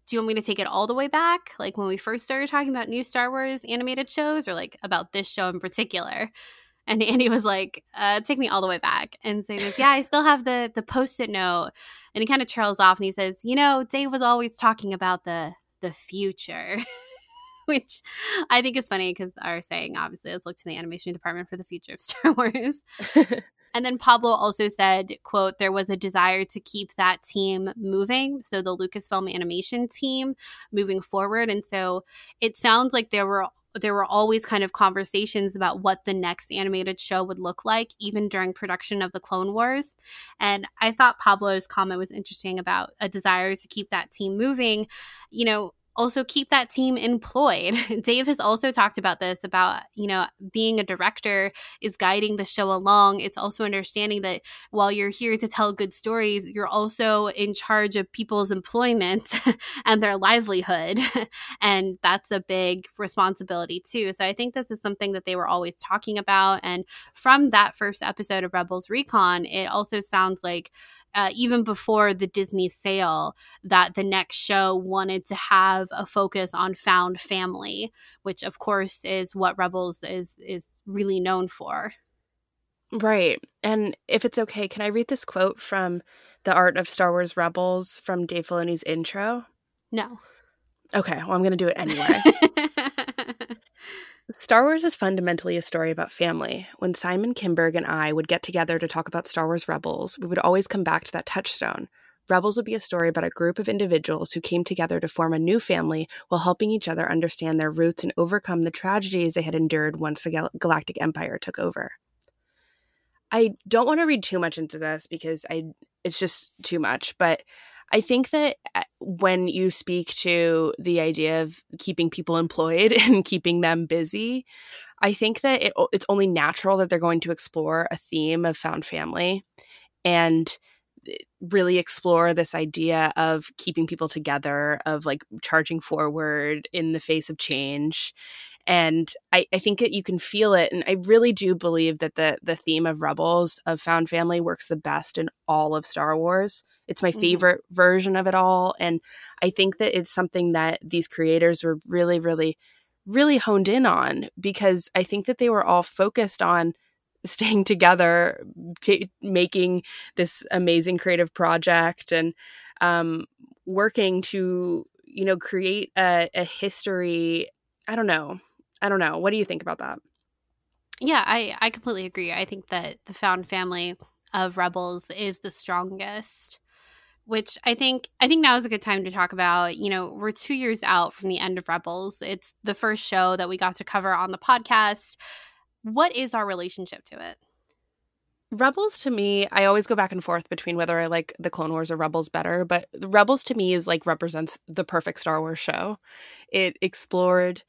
"Do you want me to take it all the way back, like when we first started talking about new Star Wars animated shows, or like about this show in particular?" And Andi was like, uh, "Take me all the way back." And so he "Yeah, I still have the the post-it note." And he kind of trails off, and he says, "You know, Dave was always talking about the the future." Which I think is funny because our saying obviously let's look to the animation department for the future of Star Wars. And then Pablo also said, quote, there was a desire to keep that team moving. So the Lucasfilm animation team moving forward. And so it sounds like there were there were always kind of conversations about what the next animated show would look like, even during production of the Clone Wars. And I thought Pablo's comment was interesting about a desire to keep that team moving. You know, also keep that team employed. Dave has also talked about this about, you know, being a director is guiding the show along. It's also understanding that while you're here to tell good stories, you're also in charge of people's employment and their livelihood. and that's a big responsibility too. So I think this is something that they were always talking about. And from that first episode of Rebels Recon, it also sounds like uh, even before the Disney sale, that the next show wanted to have a focus on found family, which of course is what Rebels is is really known for. Right. And if it's okay, can I read this quote from The Art of Star Wars Rebels from Dave Filoni's intro? No. Okay, well, I'm going to do it anyway. Star Wars is fundamentally a story about family. When Simon Kinberg and I would get together to talk about Star Wars Rebels, we would always come back to that touchstone. Rebels would be a story about a group of individuals who came together to form a new family while helping each other understand their roots and overcome the tragedies they had endured once the Gal- Galactic Empire took over. I don't want to read too much into this because I it's just too much, but I think that uh, when you speak to the idea of keeping people employed and keeping them busy, I think that it, it's only natural that they're going to explore a theme of found family and eh, really explore this idea of keeping people together, of like charging forward in the face of change and I, I think that you can feel it and i really do believe that the the theme of rebels of found family works the best in all of star wars it's my mm-hmm. favorite mm-hmm. version of it all and i think that it's something that these creators were really really really honed in on because i think that they were all focused on staying together t- making this amazing creative project and um, working to you know create a, a history i don't know I don't know. What do you think about that? Yeah, I I completely agree. I think that the found family of rebels is the strongest which I think I think now is a good time to talk about. You know, we're 2 years out from the end of Rebels. It's the first show that we got to cover on the podcast. What is our relationship to it? Rebels to me, I always go back and forth between whether I like the Clone Wars or Rebels better, but Rebels to me is like represents the perfect Star Wars show. It explored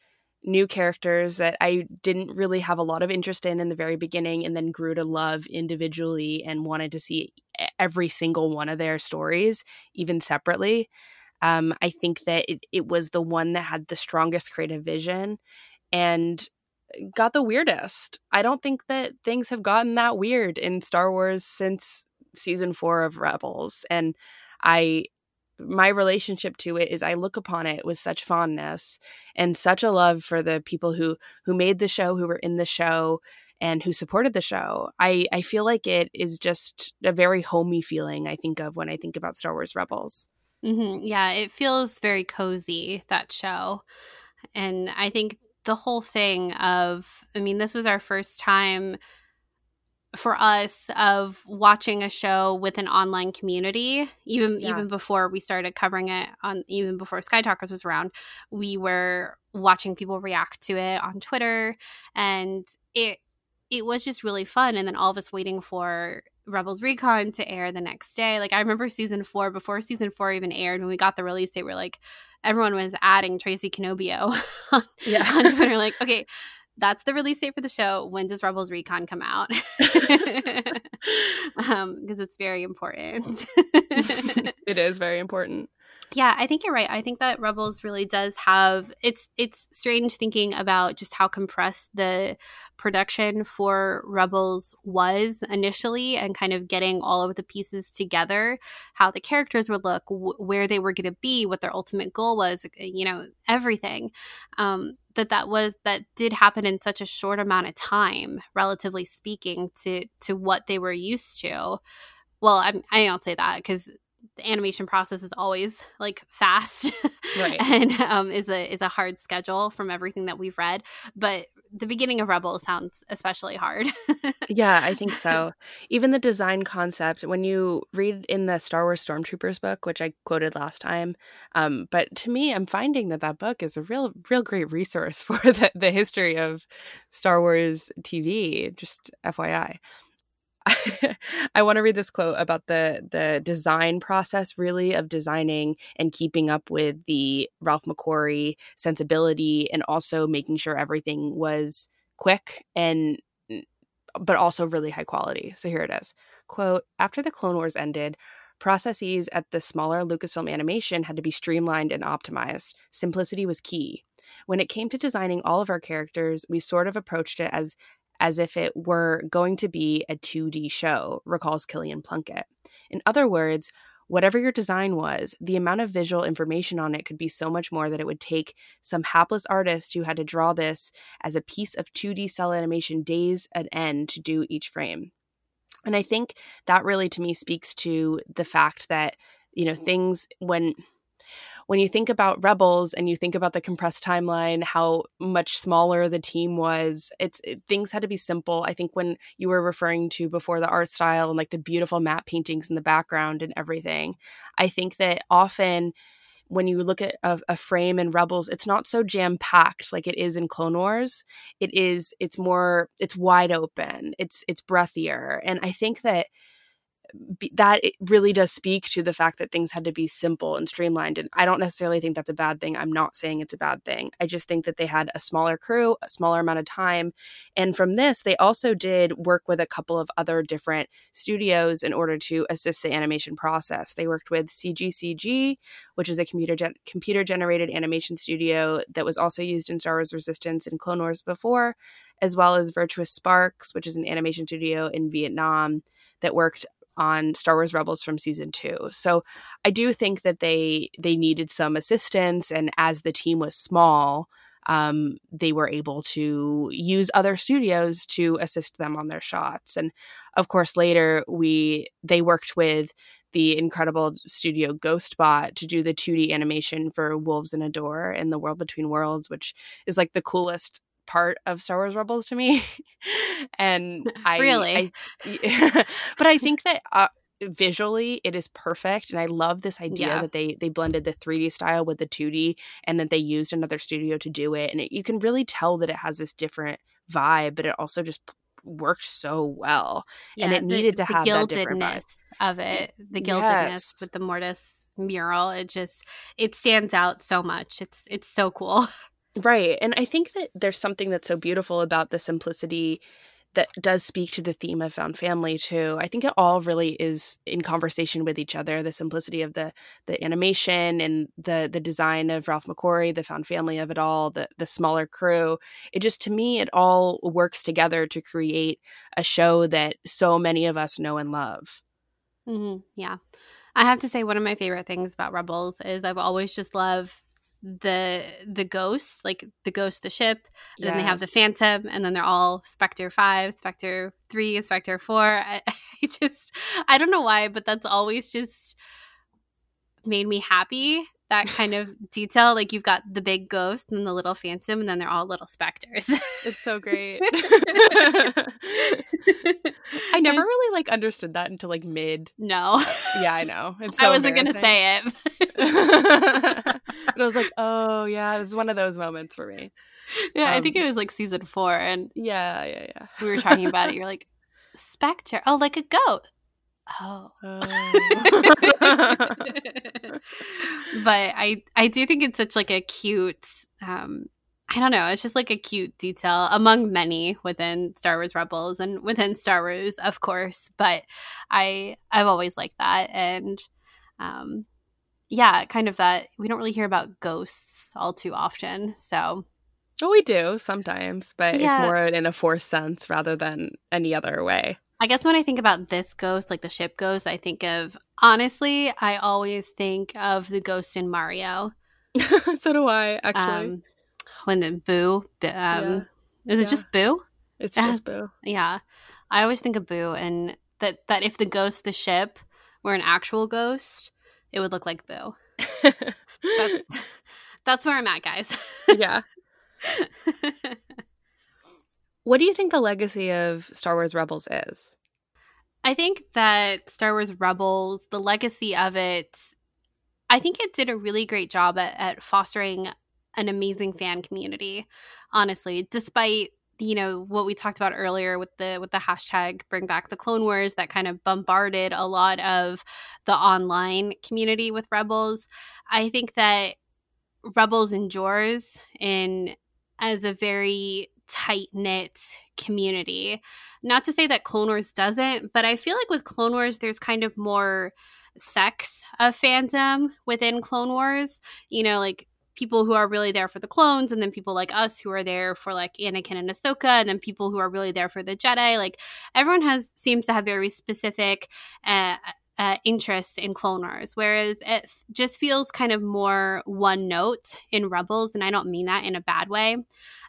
new characters that I didn't really have a lot of interest in in the very beginning and then grew to love individually and wanted to see every single one of their stories, even separately. Um, I think that it, it was the one that had the strongest creative vision and got the weirdest. I don't think that things have gotten that weird in Star Wars since season four of Rebels. And I my relationship to it is I look upon it with such fondness and such a love for the people who who made the show, who were in the show, and who supported the show. I I feel like it is just a very homey feeling I think of when I think about Star Wars Rebels. Mm-hmm. Yeah, it feels very cozy that show, and I think the whole thing of I mean, this was our first time for us of watching a show with an online community even yeah. even before we started covering it on even before Skytalkers was around we were watching people react to it on twitter and it it was just really fun and then all of us waiting for rebels recon to air the next day like i remember season four before season four even aired when we got the release date we're like everyone was adding tracy canobio on, yeah. on twitter like okay that's the release date for the show. When does Rebels Recon come out? Because um, it's very important. it is very important. Yeah, I think you're right. I think that Rebels really does have it's it's strange thinking about just how compressed the production for Rebels was initially and kind of getting all of the pieces together, how the characters would look, wh- where they were going to be, what their ultimate goal was, you know, everything. Um, that that was that did happen in such a short amount of time relatively speaking to to what they were used to well I'm, i don't say that because the animation process is always like fast right. and um, is a is a hard schedule from everything that we've read but the beginning of rebel sounds especially hard. Yeah i think so. Even the design concept when you read in the star wars stormtroopers book which i quoted last time um, but to me i'm finding that that book is a real real great resource for the, the history of star wars tv just fyi I want to read this quote about the the design process really of designing and keeping up with the Ralph McQuarrie sensibility and also making sure everything was quick and but also really high quality. So here it is. Quote, after the Clone Wars ended, processes at the smaller Lucasfilm animation had to be streamlined and optimized. Simplicity was key. When it came to designing all of our characters, we sort of approached it as as if it were going to be a 2D show, recalls Kilian Plunkett. In other words, whatever your design was, the amount of visual information on it could be so much more that it would take some hapless artist who had to draw this as a piece of 2D cel animation days at end to do each frame. And I think that really to me speaks to the fact that, you know, things when when you think about rebels and you think about the compressed timeline how much smaller the team was it's it, things had to be simple. I think when you were referring to before the art style and like the beautiful matte paintings in the background and everything i think that often when you look at a, a, frame in rebels it's not so jam packed like it is in clone wars. It is it's more it's wide open. It's it's breathier. And i think that that really does speak to the fact that things had to be simple and streamlined. And I don't necessarily think that's a bad thing. I'm not saying it's a bad thing. I just think that they had a smaller crew, a smaller amount of time. And from this, they also did work with a couple of other different studios in order to assist the animation process. They worked with CGCG, which is a computer gen- computer generated animation studio that was also used in Star Wars Resistance and Clone Wars before, as well as Virtuos Sparx, which is an animation studio in Vietnam that worked on Star Wars Rebels from season 2. So I do think that they they needed some assistance and as the team was small, um, they were able to use other studios to assist them on their shots. And of course, later we they worked with the incredible studio Ghostbot to do the 2D animation for Wolves and a Door in the World Between Worlds, which is like the coolest part of Star Wars Rebels to me. and I really, I, but I think that uh, visually it is perfect, and I love this idea yeah. that they they blended the 3D style with the 2D, and that they used another studio to do it, and it, you can really tell that it has this different vibe, but it also just worked so well, yeah, and it needed the, to have the that different vibe. of it, the gildedness yes. with the mortis mural. It just it stands out so much. It's it's so cool. Right. And I think that there's something that's so beautiful about the simplicity that does speak to the theme of found family too. I think it all really is in conversation with each other. The simplicity of the the animation and the the design of Ralph McQuarrie, the found family of it all, the the smaller crew. It just to me it all works together to create a show that so many of us know and love. Mm-hmm. Yeah. I have to say one of my favorite things about Rebels is I've always just loved the the ghost, like the ghost, the ship, and yes. then they have the phantom, and then they're all Spectre five, Spectre three, Spectre four. I, I just I don't know why, but that's always just made me happy that kind of detail. Like you've got the big ghost and the little phantom, and then they're all little specters. It's so great. I never really like understood that until like mid. No. Yeah, I know. It's so I wasn't gonna say it. but I was like, oh yeah, it was one of those moments for me. Yeah, um, I think um, it was like season four, and yeah, yeah, yeah. We were talking about it. You're like, specter. Oh, like a goat. Oh. oh. but I I do think it's such like a cute um I don't know, it's just like a cute detail among many within Star Wars Rebels and within Star Wars, of course, but I I've always liked that and um yeah, kind of that we don't really hear about ghosts all too often. So well, we do sometimes, but yeah. it's more in a forced sense rather than any other way. I guess when I think about this ghost, like the ship ghost, I think of honestly, I always think of the ghost in Mario. so do I, actually. Um, when the Boo, um, yeah. is it just Boo? It's just Boo. Yeah, I always think of Boo, and that that if the ghost, the ship, were an actual ghost, it would look like Boo. that's that's where I'm at, guys. yeah. What do you think the legacy of Star Wars Rebels is? I think that Star Wars Rebels, the legacy of it, I think it did a really great job at, at fostering an amazing fan community, honestly, despite you know what we talked about earlier with the with the hashtag bring back the clone wars that kind of bombarded a lot of the online community with rebels i think that rebels endures in as a very tight knit community. Not to say that Clone Wars doesn't, but I feel like with Clone Wars, there's kind of more sex of fandom within Clone Wars. You know, like people who are really there for the clones, and then people like us who are there for like Anakin and Ahsoka, and then people who are really there for the Jedi. Like everyone has seems to have very specific uh, uh, interest in Clone Wars, whereas it just feels kind of more one note in Rebels, and I don't mean that in a bad way.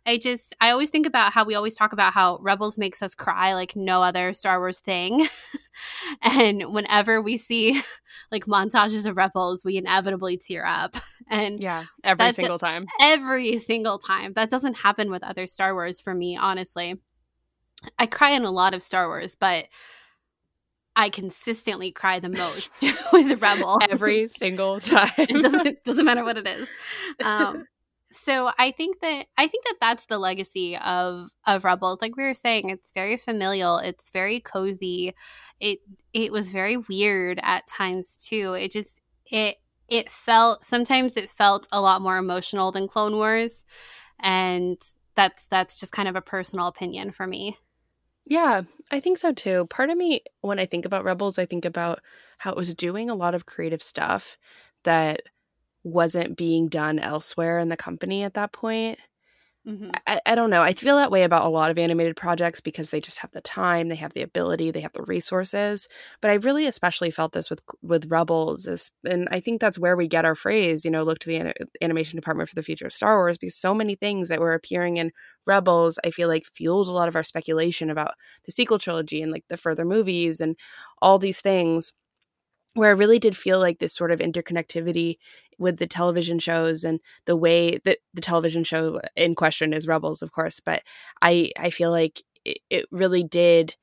I just I always think about how we always talk about how Rebels makes us cry like no other Star Wars thing. and whenever we see like montages of Rebels, we inevitably tear up. And yeah, every single time. Every single time. That doesn't happen with other Star Wars for me, honestly. I cry in a lot of Star Wars, but I consistently cry the most with Rebel every single time. it doesn't doesn't matter what it is. Um, so I think that I think that that's the legacy of of Rebels. Like we were saying, it's very familial. It's very cozy. It it was very weird at times too. It just it it felt sometimes it felt a lot more emotional than Clone Wars, and that's that's just kind of a personal opinion for me. Yeah, I think so too. Part of me, when I think about Rebels, I think about how it was doing a lot of creative stuff that wasn't being done elsewhere in the company at that point. Mm-hmm. I, I, don't know. I feel that way about a lot of animated projects because they just have the time, they have the ability, they have the resources. But I really especially felt this with with Rebels, is, and I think that's where we get our phrase. You know, look to the an- animation department for the future of Star Wars because so many things that were appearing in Rebels, I feel like fueled a lot of our speculation about the sequel trilogy and like the further movies and all these things where I really did feel like this sort of interconnectivity with the television shows and the way that the television show in question is Rebels, of course, but I I feel like it, it really did.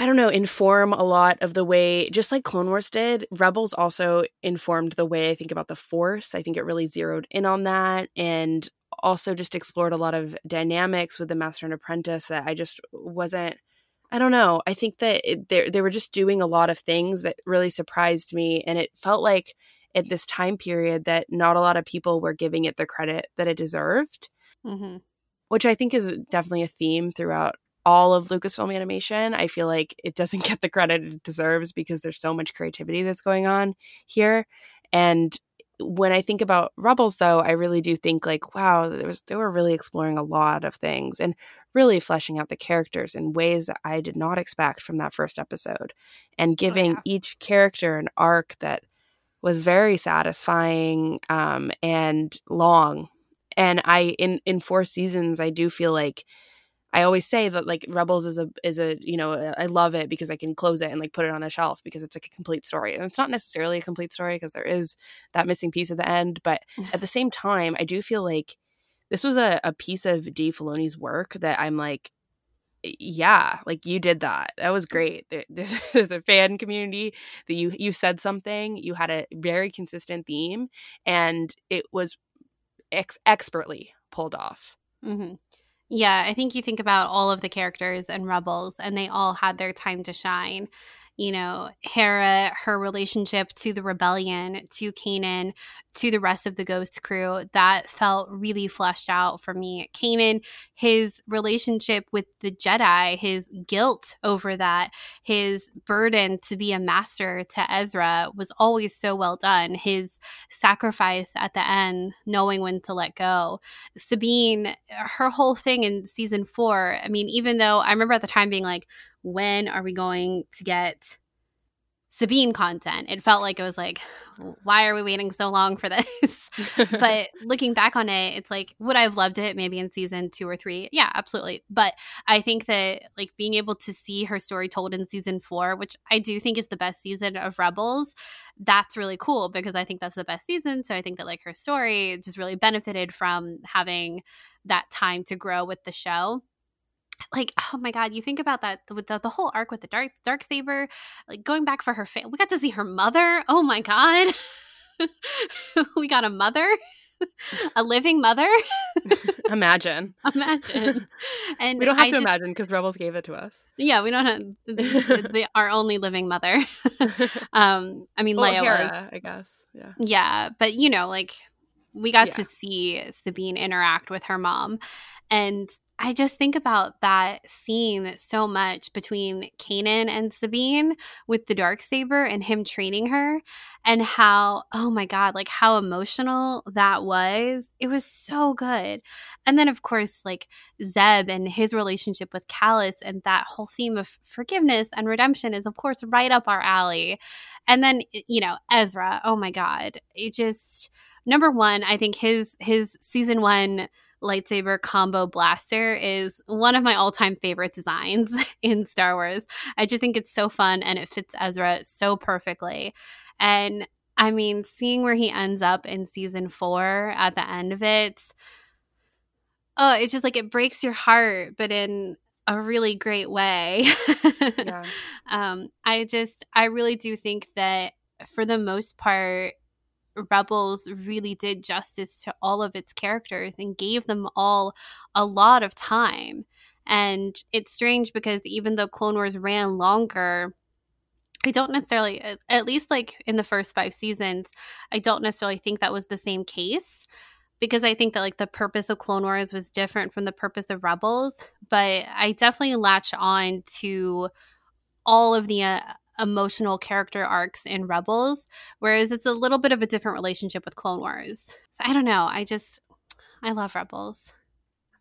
I don't know, inform a lot of the way, just like Clone Wars did, Rebels also informed the way I think about the Force. I think it really zeroed in on that and also just explored a lot of dynamics with the Master and Apprentice that I just wasn't I don't know. I think that they they were just doing a lot of things that really surprised me, and it felt like at this time period that not a lot of people were giving it the credit that it deserved, mm-hmm. which I think is definitely a theme throughout all of Lucasfilm animation. I feel like it doesn't get the credit it deserves because there's so much creativity that's going on here, and when I think about Rebels, though, I really do think like, wow, there was they were really exploring a lot of things and really fleshing out the characters in ways that I did not expect from that first episode, and giving oh, yeah. each character an arc that was very satisfying um, and long. And I in in four seasons, I do feel like I always say that like Rebels is a is a you know I love it because I can close it and like put it on a shelf because it's like a complete story and it's not necessarily a complete story because there is that missing piece at the end but at the same time I do feel like this was a, a piece of Dave Filoni's work that I'm like yeah like you did that. That was great. There's, there's a fan community that you you said something you had a very consistent theme and it was ex- expertly pulled off. Mm-hmm. Yeah, I think you think about all of the characters and Rebels, and they all had their time to shine you know, Hera, her relationship to the rebellion, to Kanan, to the rest of the Ghost crew, that felt really fleshed out for me. Kanan, his relationship with the Jedi, his guilt over that, his burden to be a master to Ezra was always so well done. His sacrifice at the end, knowing when to let go. Sabine, her whole thing in season four, I mean, even though I remember at the time being like, when are we going to get Sabine content? It felt like it was like, why are we waiting so long for this? but looking back on it, it's like, would I have loved it maybe in season two or three? Yeah, absolutely. But I think that like being able to see her story told in season four, which I do think is the best season of Rebels, that's really cool because I think that's the best season. So I think that like her story just really benefited from having that time to grow with the show like oh my god you think about that with the, the whole arc with the dark dark saber like going back for her fa- we got to see her mother oh my god. We got a mother a living mother. Imagine. Imagine. And we don't have I to just, imagine because rebels gave it to us. Yeah we don't have the, our only living mother. Um i mean well, leia Hera, was i guess yeah. Yeah but you know like we got yeah. to see sabine interact with her mom. And I just think about that scene so much between Kanan and Sabine with the dark saber and him training her and how oh my god like how emotional that was. It was so good. And then of course like Zeb and his relationship with Kallus and that whole theme of forgiveness and redemption is of course right up our alley. And then you know Ezra oh my god it just number 1 I think his his season 1 lightsaber combo blaster is one of my all-time favorite designs in Star Wars. I just think it's so fun and it fits Ezra so perfectly. And I mean, seeing where he ends up in season 4 at the end of it, oh, it's just like it breaks your heart, but in a really great way. yeah. um, I just, I really do think that for the most part, Rebels really did justice to all of its characters and gave them all a lot of time. And it's strange because even though Clone Wars ran longer, I don't necessarily, at least like in the first five seasons, I don't necessarily think that was the same case because I think that like the purpose of Clone Wars was different from the purpose of Rebels. But I definitely latch on to all of the uh, emotional character arcs in Rebels, whereas it's a little bit of a different relationship with Clone Wars. So I don't know. I just, I love Rebels.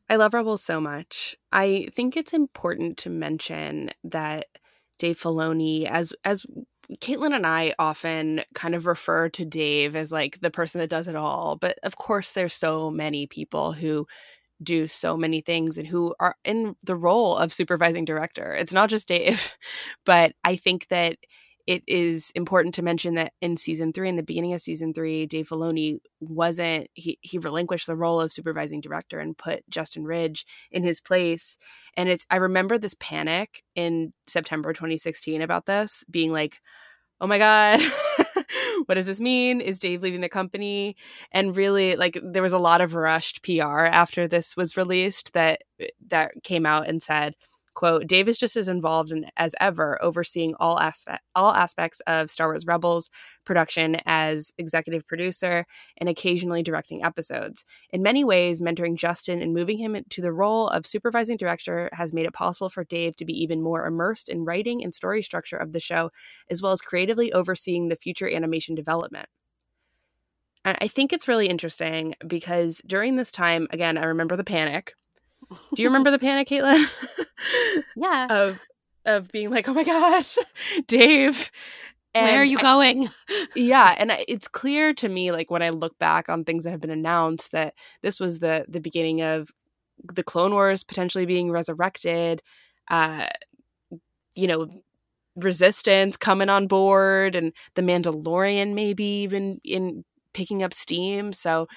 I love Rebels so much. I think it's important to mention that Dave Filoni, as as Caitlin and I often kind of refer to Dave as like the person that does it all, but of course, there's so many people who do so many things and who are in the role of supervising director. It's not just Dave, but I think that it is important to mention that in season three, in the beginning of season three, Dave Filoni wasn't he he relinquished the role of supervising director and put Justin Ridge in his place. And it's I remember this panic in September 2016 about this, being like, oh my God, what does this mean? Is Dave leaving the company? And really, like, there was a lot of rushed PR after this was released that eh, that came out and said, quote dave is just as involved in, as ever overseeing all aspect all aspects of star wars rebels production as executive producer and occasionally directing episodes. In many ways mentoring justin and moving him to the role of supervising director has made it possible for dave to be even more immersed in writing and story structure of the show as well as creatively overseeing the future animation development. I think it's really interesting because during this time, again, I remember the panic do you remember the panic, Caitlin? yeah. of of being like, oh my gosh, Dave. And Where are you I, going? yeah, and it's clear to me, like when I look back on things that have been announced, that this was the the beginning of the Clone Wars potentially being resurrected. Uh, you know, Resistance coming on board, and the Mandalorian maybe even in picking up steam. So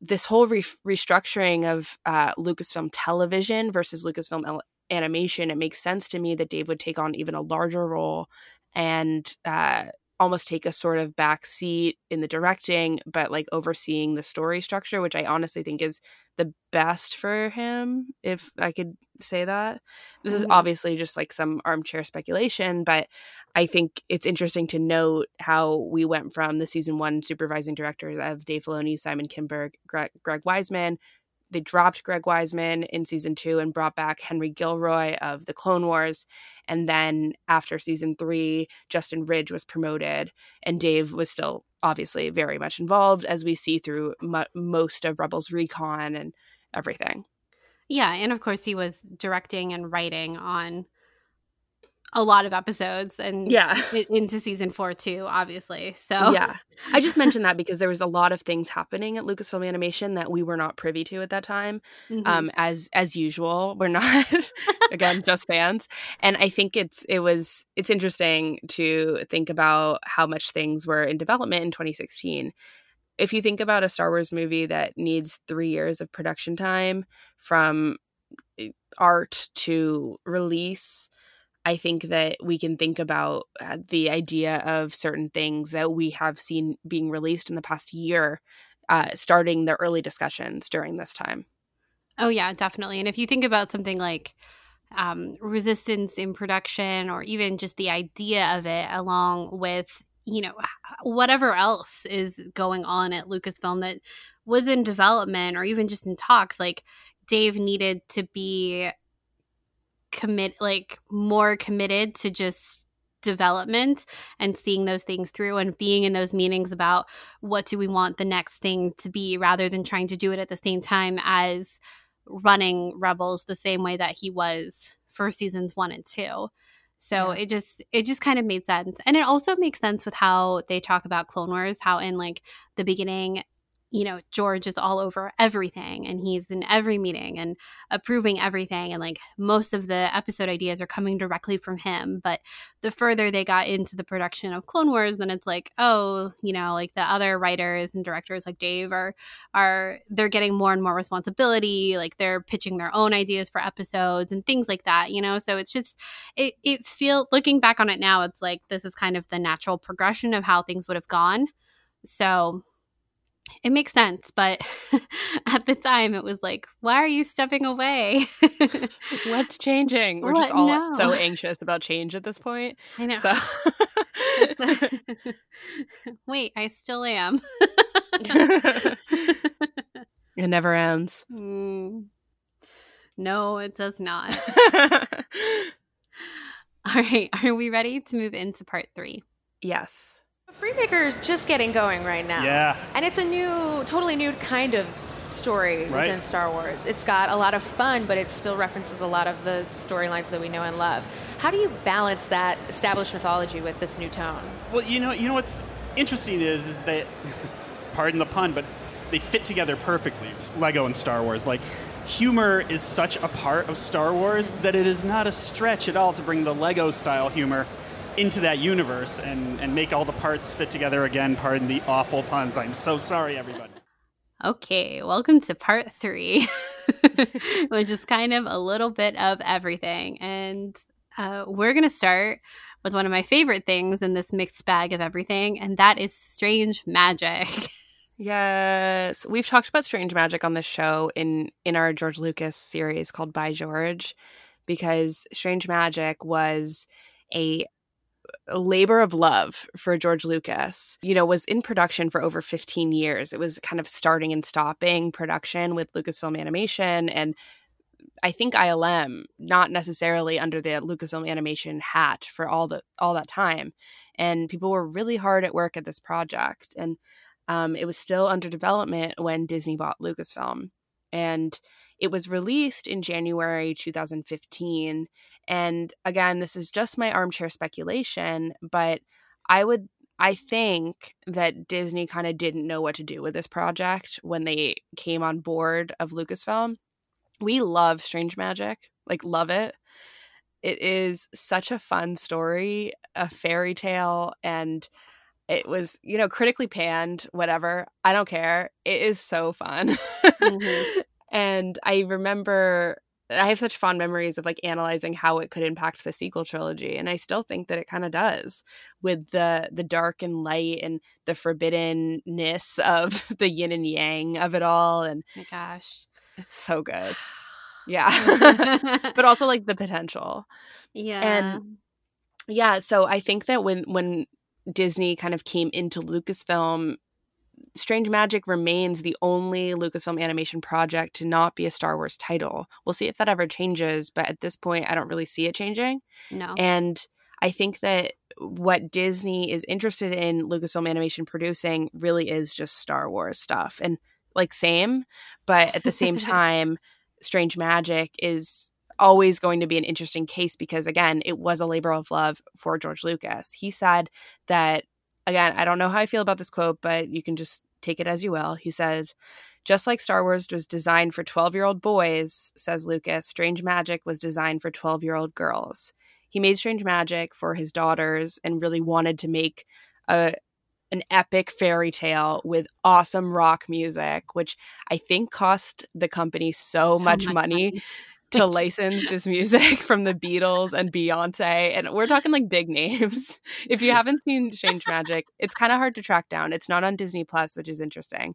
this whole re- restructuring of uh, Lucasfilm Television versus Lucasfilm Animation, it makes sense to me that Dave would take on even a larger role and uh, almost take a sort of back seat in the directing, but like overseeing the story structure, which I honestly think is the best for him, if I could say that. This mm-hmm. is obviously just like some armchair speculation, but I think it's interesting to note how we went from the season one supervising directors of Dave Filoni, Simon Kinberg, Greg, Greg Weisman, they dropped Greg Weisman in season two and brought back Henry Gilroy of the Clone Wars. And then after season three, Justin Ridge was promoted, and Dave was still obviously very much involved, as we see through most of Rebels Recon and everything. Yeah, and of course he was directing and writing on a lot of episodes and yeah. into season four too obviously so yeah. I just mentioned that because there was a lot of things happening at lucasfilm animation that we were not privy to at that time mm-hmm. um as as usual we're not again just fans. And i think it's it was it's interesting to think about how much things were in development in 2016 if you think about a star wars movie that needs three years of production time from eh, art to release I think that we can think about uh, the idea of certain things that we have seen being released in the past year, uh, starting the early discussions during this time. Oh, yeah, definitely. And if you think about something like um, resistance in production or even just the idea of it, along with, you know, whatever else is going on at Lucasfilm that was in development or even just in talks, like Dave needed to be commit like more committed to just development and seeing those things through and being in those meetings about what do we want the next thing to be rather than trying to do it at the same time as running rebels the same way that he was for seasons 1 and 2 so yeah. it just it just kind of made sense and it also makes sense with how they talk about clone wars how in like the beginning you know, George is all over everything and he's in every meeting and approving everything. And like most of the episode ideas are coming directly from him. But the further they got into the production of Clone Wars, then it's like, oh, you know, like the other writers and directors like Dave are, are, they're getting more and more responsibility. Like they're pitching their own ideas for episodes and things like that, you know? So it's just, it, it feels, looking back on it now, it's like this is kind of the natural progression of how things would have gone. So it makes sense, but at the time it was like, why are you stepping away? What's changing? We're what? just all no. so anxious about change at this point. I know. So Wait, I still am. it never ends. Mm. No, it does not. all right, are we ready to move into part 3? Yes. Freemaker's just getting going right now. Yeah. And it's a new, totally new kind of story right. within Star Wars. It's got a lot of fun, but it still references a lot of the storylines that we know and love. How do you balance that established mythology with this new tone? Well, you know, you know what's interesting is is that, pardon the pun, but they fit together perfectly. Lego and Star Wars, like humor is such a part of Star Wars that it is not a stretch at all to bring the Lego style humor into that universe and, and make all the parts fit together again. Pardon the awful puns. I'm so sorry, everybody. Okay, welcome to part three, which is kind of a little bit of everything. And uh, we're going to start with one of my favorite things in this mixed bag of everything, and that is strange magic. Yes, we've talked about strange magic on this show in in our George Lucas series called By George, because strange magic was a labor of love for George Lucas. You know, was in production for over 15 years. It was kind of starting and stopping production with Lucasfilm Animation and I think ILM, not necessarily under the Lucasfilm Animation hat for all the all that time. And people were really hard at work at this project. And um, it was still under development when Disney bought Lucasfilm. And it was released in January 2015. And again, this is just my armchair speculation, but I would I think that Disney kind of didn't know what to do with this project when they came on board of Lucasfilm. We love Strange Magic, like love it. It is such a fun story, a fairy tale and it was, you know, critically panned, whatever. I don't care. It is so fun. mm-hmm. And I remember I have such fond memories of like analyzing how it could impact the sequel trilogy, and I still think that it kind of does with the the dark and light and the forbiddenness of the yin and yang of it all. And oh my gosh, it's so good. Yeah, but also like the potential. Yeah, and yeah. So I think that when when Disney kind of came into Lucasfilm Strange Magic remains the only Lucasfilm animation project to not be a Star Wars title. We'll see if that ever changes, but at this point, I don't really see it changing. No. And I think that what Disney is interested in Lucasfilm animation producing really is just Star Wars stuff. And like, same, but at the same time, Strange Magic is always going to be an interesting case because, again, it was a labor of love for George Lucas. He said that again, I don't know how I feel about this quote, but you can just take it as you will. He says, just like Star Wars was designed for 12 year old boys, says Lucas, Strange Magic was designed for 12 year old girls. He made Strange Magic for his daughters and really wanted to make a an epic fairy tale with awesome rock music, which I think cost the company so, so much, much, money, money to license this music from the Beatles and Beyonce. And we're talking like big names. if you haven't seen Strange Magic, it's kind of hard to track down. It's not on Disney Plus, which is interesting.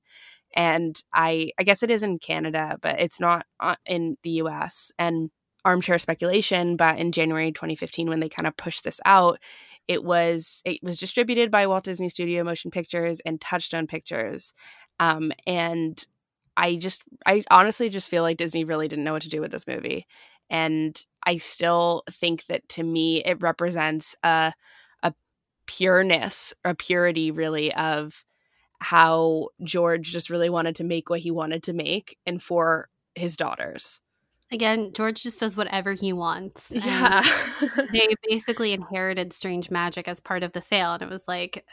And I I guess it is in Canada, but it's not uh, in the US. And armchair speculation, but in January 2015 when they kind of pushed this out, it was it was distributed by Walt Disney Studio Motion Pictures and Touchstone Pictures. Um, and I just, I honestly just feel like Disney really didn't know what to do with this movie. And I still think that to me, it represents a, a pureness, a purity really of how George just really wanted to make what he wanted to make and for his daughters. Again, George just does whatever he wants. Yeah. they basically inherited strange magic as part of the sale. And it was like,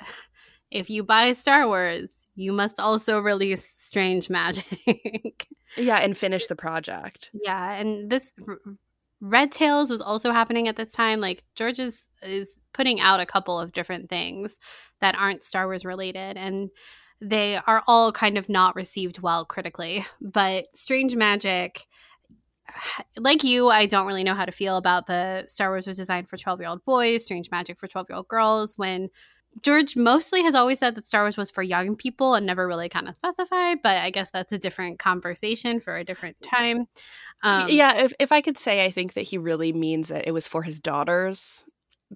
if you buy Star Wars, you must also release strange magic. yeah, and finish the project. Yeah. And this Red Tails was also happening at this time. Like, George is, is putting out a couple of different things that aren't Star Wars related. And they are all kind of not received well critically. But Strange Magic like you, I don't really know how to feel about the Star Wars was designed for 12 year old boys, Strange Magic for 12 year old girls, when George mostly has always said that Star Wars was for young people and never really kind of specified, but I guess that's a different conversation for a different time. Um, yeah, if, if I could say, I think that he really means that it was for his daughters,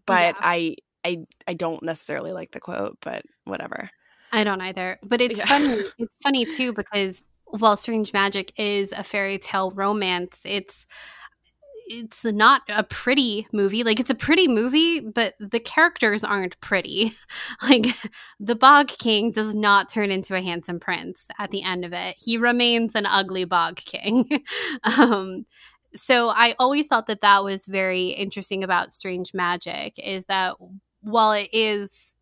but yeah. I, I, I don't necessarily like the quote, but whatever. I don't either. But it's yeah. funny. It's funny too because while Strange Magic is a fairy tale romance, it's it's not a pretty movie. Like it's a pretty movie, but the characters aren't pretty. like the Bog King does not turn into a handsome prince at the end of it. He remains an ugly Bog King. um, so I always thought that that was very interesting about Strange Magic is that while it is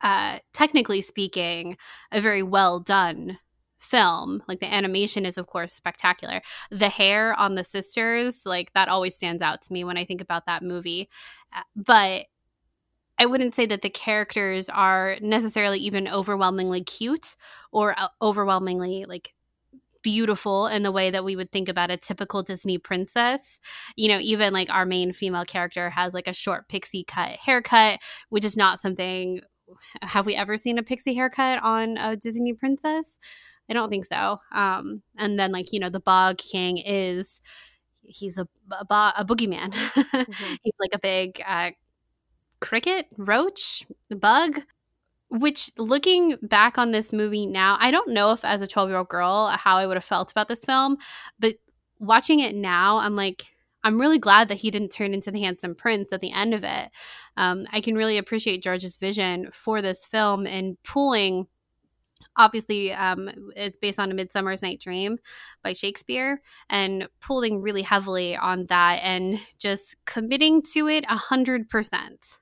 uh, technically speaking a very well done film like the animation is of course spectacular the hair on the sisters like that always stands out to me when i think about that movie uh, but i wouldn't say that the characters are necessarily even overwhelmingly cute or uh, overwhelmingly like beautiful in the way that we would think about a typical Disney princess. You know, even like our main female character has like a short pixie cut haircut, which is not something. Have we ever seen a pixie haircut on a Disney princess? I don't think so. Um, and then like you know the Bog King is he's a a, a boogeyman. mm-hmm. He's like a big uh, cricket, roach, bug. Which looking back on this movie now, I don't know if as a 12 year old girl how I would have felt about this film, but watching it now, I'm like, I'm really glad that he didn't turn into the handsome prince at the end of it. Um, I can really appreciate George's vision for this film and pulling obviously um, it's based on a midsummer's night dream by shakespeare and pulling really heavily on that and just committing to it a hundred percent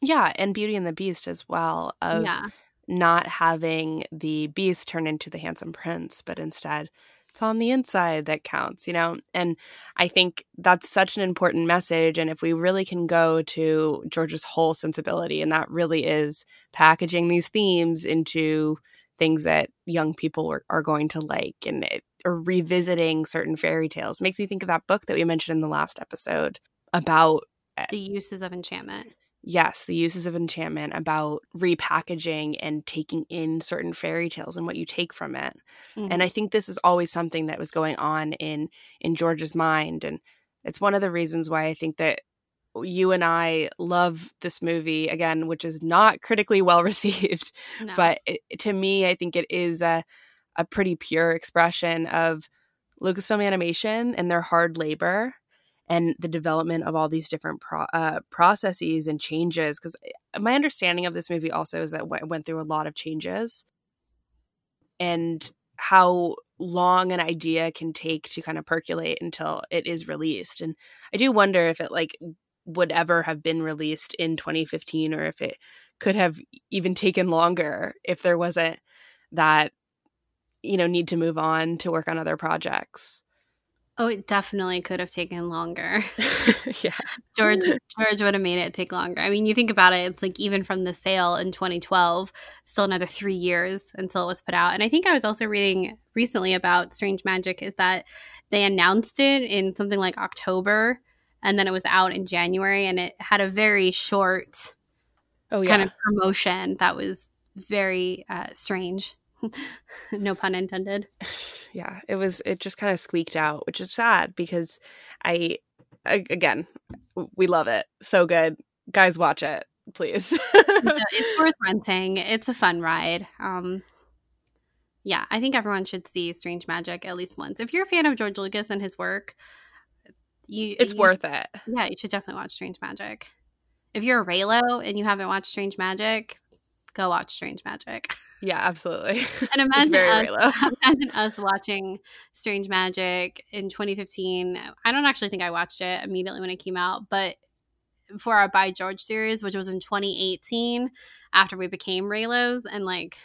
yeah and beauty and the beast as well of yeah. not having the beast turn into the handsome prince but instead it's on the inside that counts, you know? And I think that's such an important message. And if we really can go to George's whole sensibility, and that really is packaging these themes into things that young people are, are going to like and it, or revisiting certain fairy tales. Makes me think of that book that we mentioned in the last episode about eh, the uses of enchantment. Yes the uses of enchantment about repackaging and taking in certain fairy tales and what you take from it. Mm-hmm. and i think this is always something that was going on in in george's mind and it's one of the reasons why i think that you and I love this movie again, which is not critically well received, no. but it, to me, I think it is a a pretty pure expression of Lucasfilm Animation and their hard labor and the development of all these different pro- uh, processes and changes. Because eh, my understanding of this movie also is that it went through a lot of changes, and how long an idea can take to kind of percolate until it is released. And I do wonder if it like would ever have been released in 2015 or if it could have even taken longer if there wasn't that you know need to move on to work on other projects. Oh it definitely could have taken longer. Yeah. George george would have made it take longer. I mean you think about it it's like even from the sale in 2012 still another three years until it was put out. And i think i was also reading recently about strange magic is that they announced it in something like october and then it was out in January and it had a very short oh, yeah. kind of promotion that was very uh, strange. no pun intended. Yeah, it was it just kind of squeaked out, which is sad because I again, we love it. So good. Guys watch it, please. it's worth renting. It's a fun ride. Um Yeah, I think everyone should see Strange Magic at least once. If you're a fan of George Lucas and his work, you it's you, worth it. Yeah, you should definitely watch Strange Magic. If you're a Reylo and you haven't watched Strange Magic, go watch Strange Magic. Yeah, absolutely. And imagine us, imagine us watching Strange Magic in 2015. I don't actually think I watched it immediately when it came out, but for our By George series, which was in 2018 after we became Reylos, and like,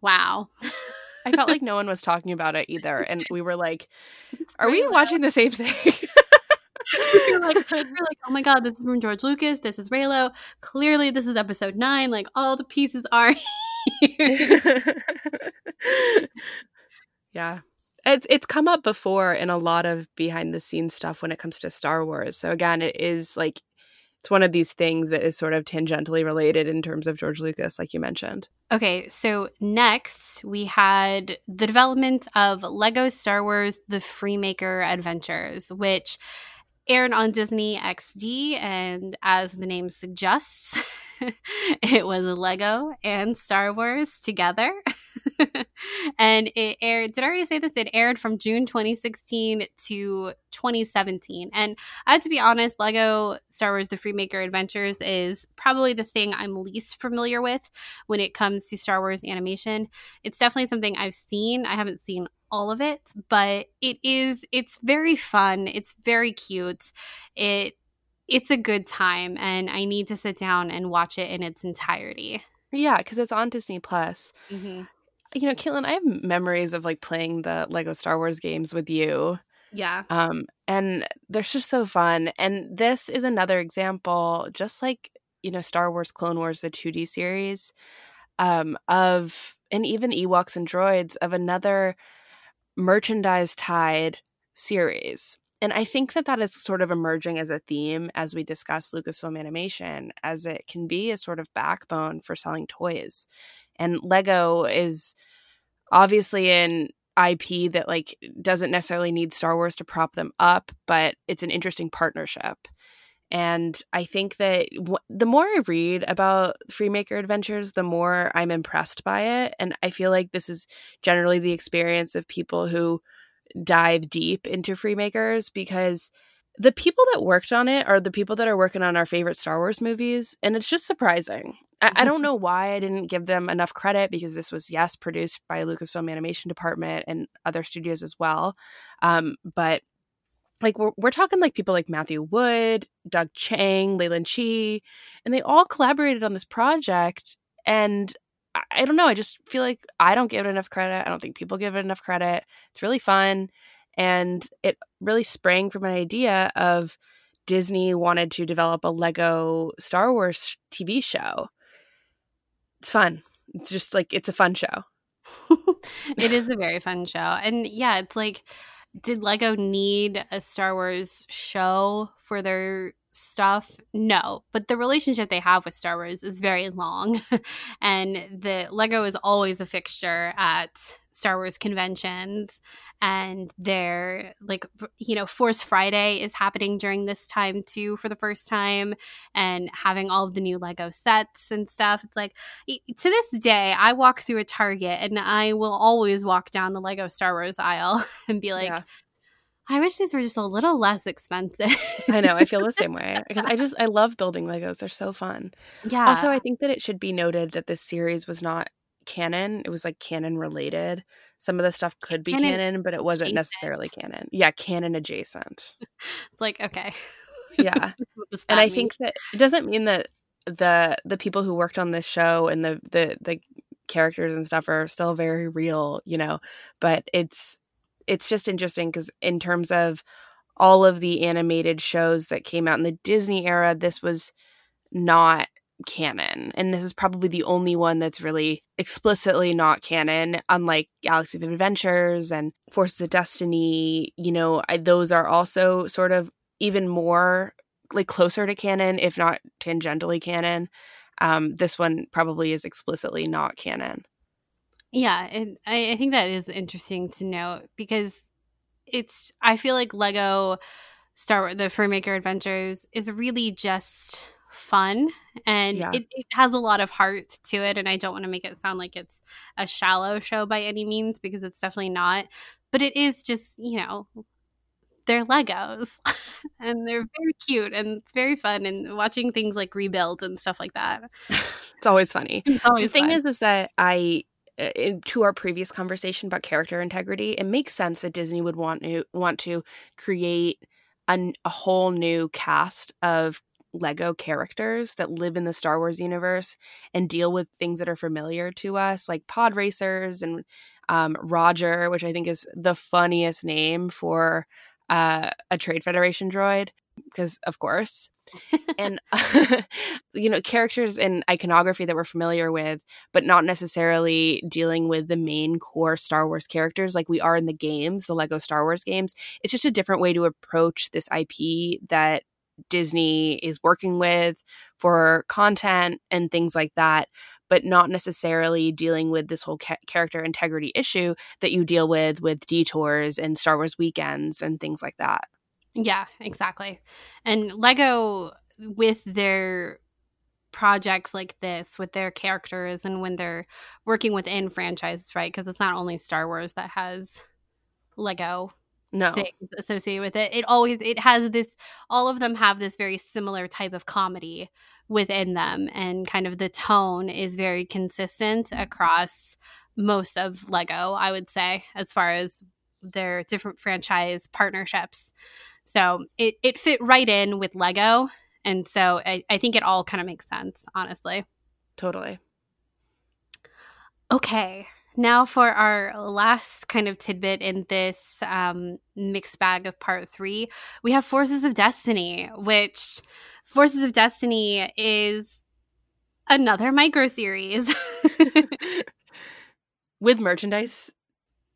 wow. I felt like no one was talking about it either, and we were like, "Are we watching the same thing?" you're like, you're like, oh my god, this is from George Lucas. This is Reylo. Clearly, this is episode nine. Like all the pieces are here. yeah, it's it's come up before in a lot of behind the scenes stuff when it comes to Star Wars. So again, it is like it's one of these things that is sort of tangentially related in terms of George Lucas, like you mentioned. Okay, so next we had the development of Lego Star Wars The Freemaker Adventures, which aired on Disney XD, and as the name suggests, it was Lego and Star Wars together. and it aired, did I already say this? It aired from June 2016 to 2017. And I have to be honest, Lego Star Wars The Freemaker Adventures is probably the thing I'm least familiar with when it comes to Star Wars animation. It's definitely something I've seen. I haven't seen all of it, but it is it's very fun. It's very cute. It it's a good time and I need to sit down and watch it in its entirety. Yeah, because it's on Disney Plus. Mm-hmm. You know, Caitlin, I have memories of like playing the Lego Star Wars games with you. Yeah. Um, and they're just so fun. And this is another example, just like, you know, Star Wars Clone Wars, the 2D series, um, of and even Ewoks and droids of another merchandise tied series. And I think that that is sort of emerging as a theme as we discuss Lucasfilm animation, as it can be a sort of backbone for selling toys. And Lego is obviously an IP that like doesn't necessarily need Star Wars to prop them up, but it's an interesting partnership. And I think that w- the more I read about Freemaker Adventures, the more I'm impressed by it. And I feel like this is generally the experience of people who dive deep into Freemakers because the people that worked on it are the people that are working on our favorite Star Wars movies. And it's just surprising. I, I don't know why I didn't give them enough credit because this was, yes, produced by Lucasfilm Animation Department and other studios as well. Um, but like we're, we're talking like people like Matthew Wood, Doug Chiang, Leland Chee, and they all collaborated on this project. And I, don't know, I just feel like I don't give it enough credit. I don't think people give it enough credit. It's really fun. And it really sprang from an idea of Disney wanted to develop a Lego Star Wars TV show. It's fun. It's just like, it's a fun show. it is a very fun show. And yeah, it's like, did Lego need a Star Wars show for their stuff? No, but the relationship they have with Star Wars is very long, and the Lego is always a fixture at Star Wars conventions and they're like you know Force Friday is happening during this time too for the first time and having all of the new Lego sets and stuff it's like to this day I walk through a Target and I will always walk down the Lego Star Wars aisle and be like yeah. I wish these were just a little less expensive. I know. I feel the same way because I just I love building Legos. They're so fun. Yeah. Also, I think that it should be noted that this series was not canon. It was like canon related. Some of the stuff could be canon, canon but it wasn't adjacent. necessarily canon. Yeah, canon adjacent. it's like okay. yeah. and I think that it doesn't mean that the the people who worked on this show and the the the characters and stuff are still very real, you know, but it's it's just interesting cuz in terms of all of the animated shows that came out in the Disney era, this was not canon. And this is probably the only one that's really explicitly not canon, unlike Galaxy of Adventures and Forces of Destiny. You know, I, those are also sort of even more like closer to canon, if not tangentially canon. Um, this one probably is explicitly not canon. Yeah, and I, I think that is interesting to note because it's. I feel like Lego Star Wars, the Freemaker Adventures, is really just fun and Yeah. it, it has a lot of heart to it and i don't want to make it sound like it's a shallow show by any means because it's definitely not but it is just you know they're legos and they're very cute and it's very fun and watching things like rebuild and stuff like that It's always funny. it's always the thing fun. is is that i to our previous conversation about character integrity it makes sense that disney would want to want to create an, a whole new cast of lego characters that live in the star wars universe and deal with things that are familiar to us like pod racers and um, roger which i think is the funniest name for uh, a trade federation droid because of course. And you know characters and iconography that we're familiar with but not necessarily dealing with the main core star wars characters like we are in the games the lego star wars games it's just a different way to approach this ip that disney is working with for content and things like that but not necessarily dealing with this whole ca- character integrity issue that you deal with with detours and star wars weekends and things like that Yeah, exactly. And Lego with their projects like this with their characters and when they're working within franchises, right? Because it's not only Star Wars that has Lego no things associated with it. It always it has this all of them have this very similar type of comedy within them and kind of the tone is very consistent mm-hmm. across most of Lego, I would say, as far as their different franchise partnerships. So it, it fit right in with Lego. And so I, I think it all kind of makes sense, honestly. totally Okay. Now for our last kind of tidbit in this um, mixed bag of part three, we have Forces of Destiny, which Forces of Destiny is another micro series. with merchandise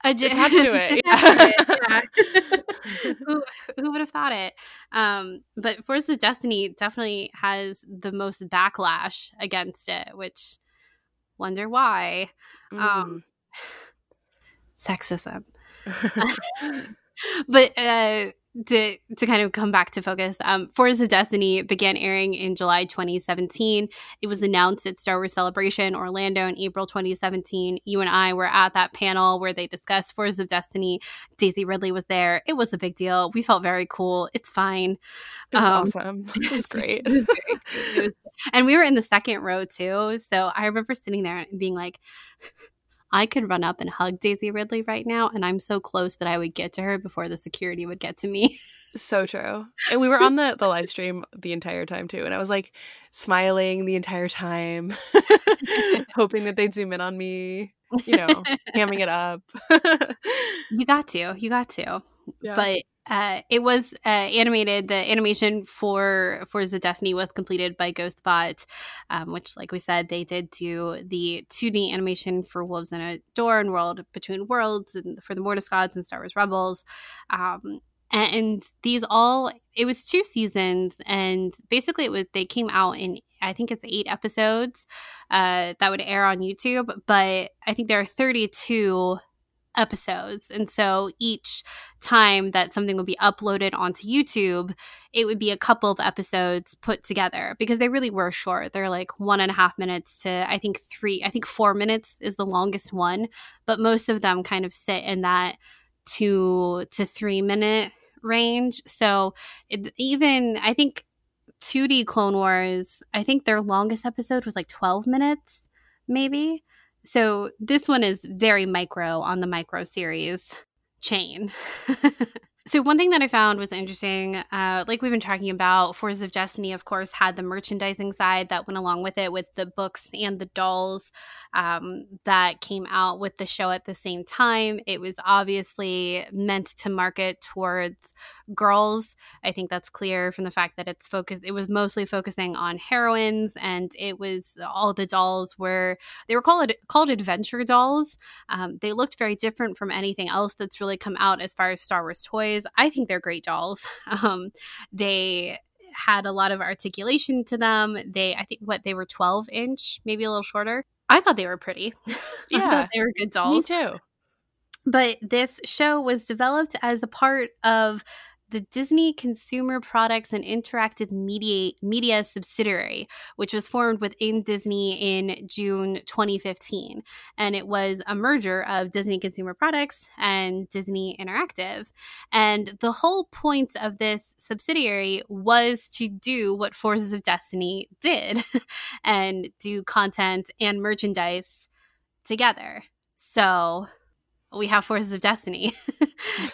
Attached to it, yeah. who, who would have thought it? Um, but Force of Destiny definitely has the most backlash against it, which wonder why. Um, sexism. but uh, to to kind of come back to focus, um, Forces of Destiny began airing in July 2017. It was announced at Star Wars Celebration Orlando in April 2017. You and I were at that panel where they discussed Forces of Destiny. Daisy Ridley was there. It was a big deal. We felt very cool. It's fine. It was Um, awesome. It was great. It was great. It was- and we were in the second row too. So I remember sitting there and being like, I could run up and hug Daisy Ridley right now, and I'm so close that I would get to her before the security would get to me. So true. And we were on the, the live stream the entire time too. And I was like smiling the entire time, hoping that they'd zoom in on me, you know, hamming it up. You got to, you got to. Yeah. But uh, it was uh, animated. The animation for Forces of Destiny was completed by GhostBot, um, which, like we said, they did do the 2D animation for Wolves and a Door and World Between Worlds, and for the Mortis Gods and Star Wars Rebels. Um, and these all it was two seasons and basically it was they came out in i think it's eight episodes uh that would air on youtube but i think there are 32 episodes and so each time that something would be uploaded onto youtube it would be a couple of episodes put together because they really were short they're like one and a half minutes to i think three i think four minutes is the longest one but most of them kind of sit in that two to three minute range. So it, even I think 2D Clone Wars, I think their longest episode was like 12 minutes, maybe. So this one is very micro on the micro series chain. so one thing that I found was interesting, uh, like we've been talking about, Forces of Destiny, of course, had the merchandising side that went along with it, with the books and the dolls um, that came out with the show at the same time. It was obviously meant to market towards girls. I think that's clear from the fact that it's focused. It was mostly focusing on heroines, and it was all the dolls were they were called called adventure dolls. Um, they looked very different from anything else that's really come out as far as Star Wars toys. I think they're great dolls. Um, they had a lot of articulation to them. They, I think, what they were 12 inch, maybe a little shorter. I thought they were pretty. I Yeah. thought they were good dolls. Me too. But this show was developed as a part of the Disney Consumer Products and Interactive Media, Media subsidiary, which was formed within Disney in June 2015. And it was a merger of Disney Consumer Products and Disney Interactive. And the whole point of this subsidiary was to do what Forces of Destiny did and do content and merchandise together. So we have forces of destiny.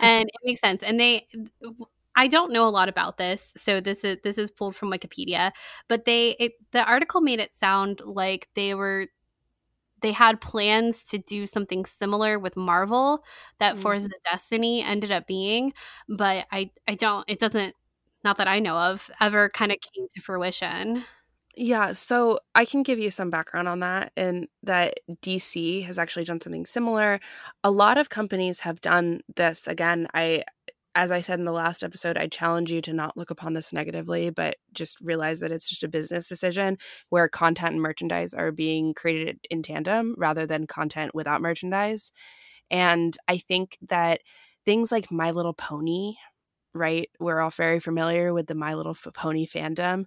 And it makes sense. And they i don't know a lot about this so this is this is pulled from wikipedia but they it, the article made it sound like they were they had plans to do something similar with marvel that mm. forces of destiny ended up being but i i don't it doesn't not that i know of ever kind of came to fruition yeah, so I can give you some background on that, and that DC has actually done something similar. A lot of companies have done this. Again, I, as I said in the last episode, I challenge you to not look upon this negatively, but just realize that it's just a business decision where content and merchandise are being created in tandem rather than content without merchandise. And I think that things like My Little Pony, right? We're all very familiar with the My Little Pony fandom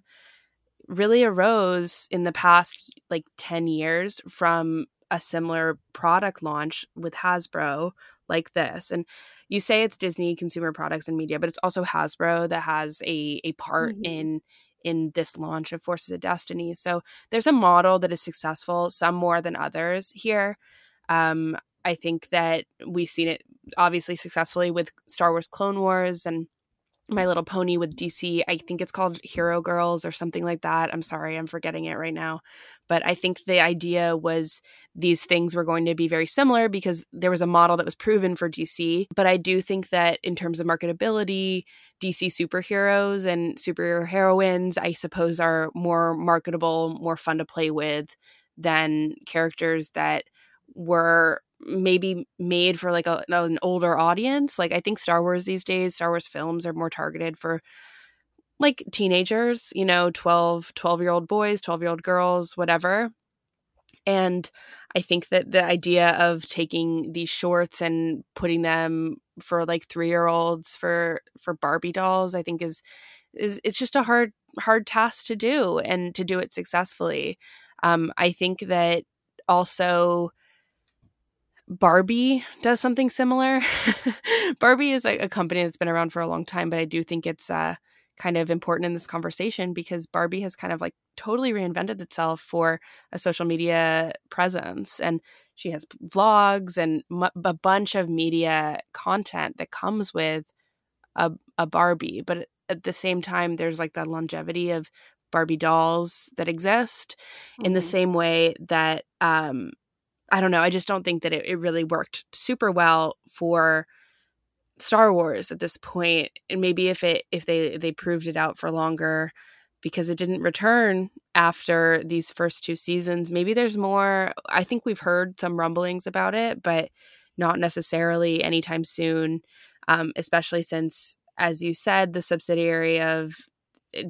really arose in the past like 10 years from a similar product launch with Hasbro like this. And you say it's Disney consumer products and media, but it's also Hasbro that has a a part mm-hmm. in in this launch of Forces of Destiny. So there's a model that is successful, some more than others here. Um, I think that we've seen it obviously successfully with Star Wars Clone Wars and my Little Pony with DC. I think it's called Hero Girls or something like that. I'm sorry, I'm forgetting it right now. But I think the idea was these things were going to be very similar because there was a model that was proven for DC. But I do think that in terms of marketability, DC superheroes and superhero heroines, I suppose, are more marketable, more fun to play with than characters that were maybe made for like a, an older audience. Like I think Star Wars these days, Star Wars films are more targeted for like teenagers, you know, 12 12 year old boys, 12 year old girls, whatever. And I think that the idea of taking these shorts and putting them for like 3 year olds for for Barbie dolls, I think is is it's just a hard hard task to do and to do it successfully. Um, I think that also Barbie does something similar. Barbie is a, a, company that's been around for a long time, but I do think it's uh, kind of important in this conversation because Barbie has kind of like totally reinvented itself for a social media presence. And she has vlogs and m- a bunch of media content that comes with a, a Barbie. But at the same time, there's like the longevity of Barbie dolls that exist mm-hmm. in the mm-hmm. same way that um, I don't know. I just don't think that it, it really worked super well for Star Wars at this point. And maybe if it if they they proved it out for longer because it didn't return after these first two seasons, maybe there's more. I think we've heard some rumblings about it, but not necessarily anytime soon. Um, especially since, as you said, the subsidiary of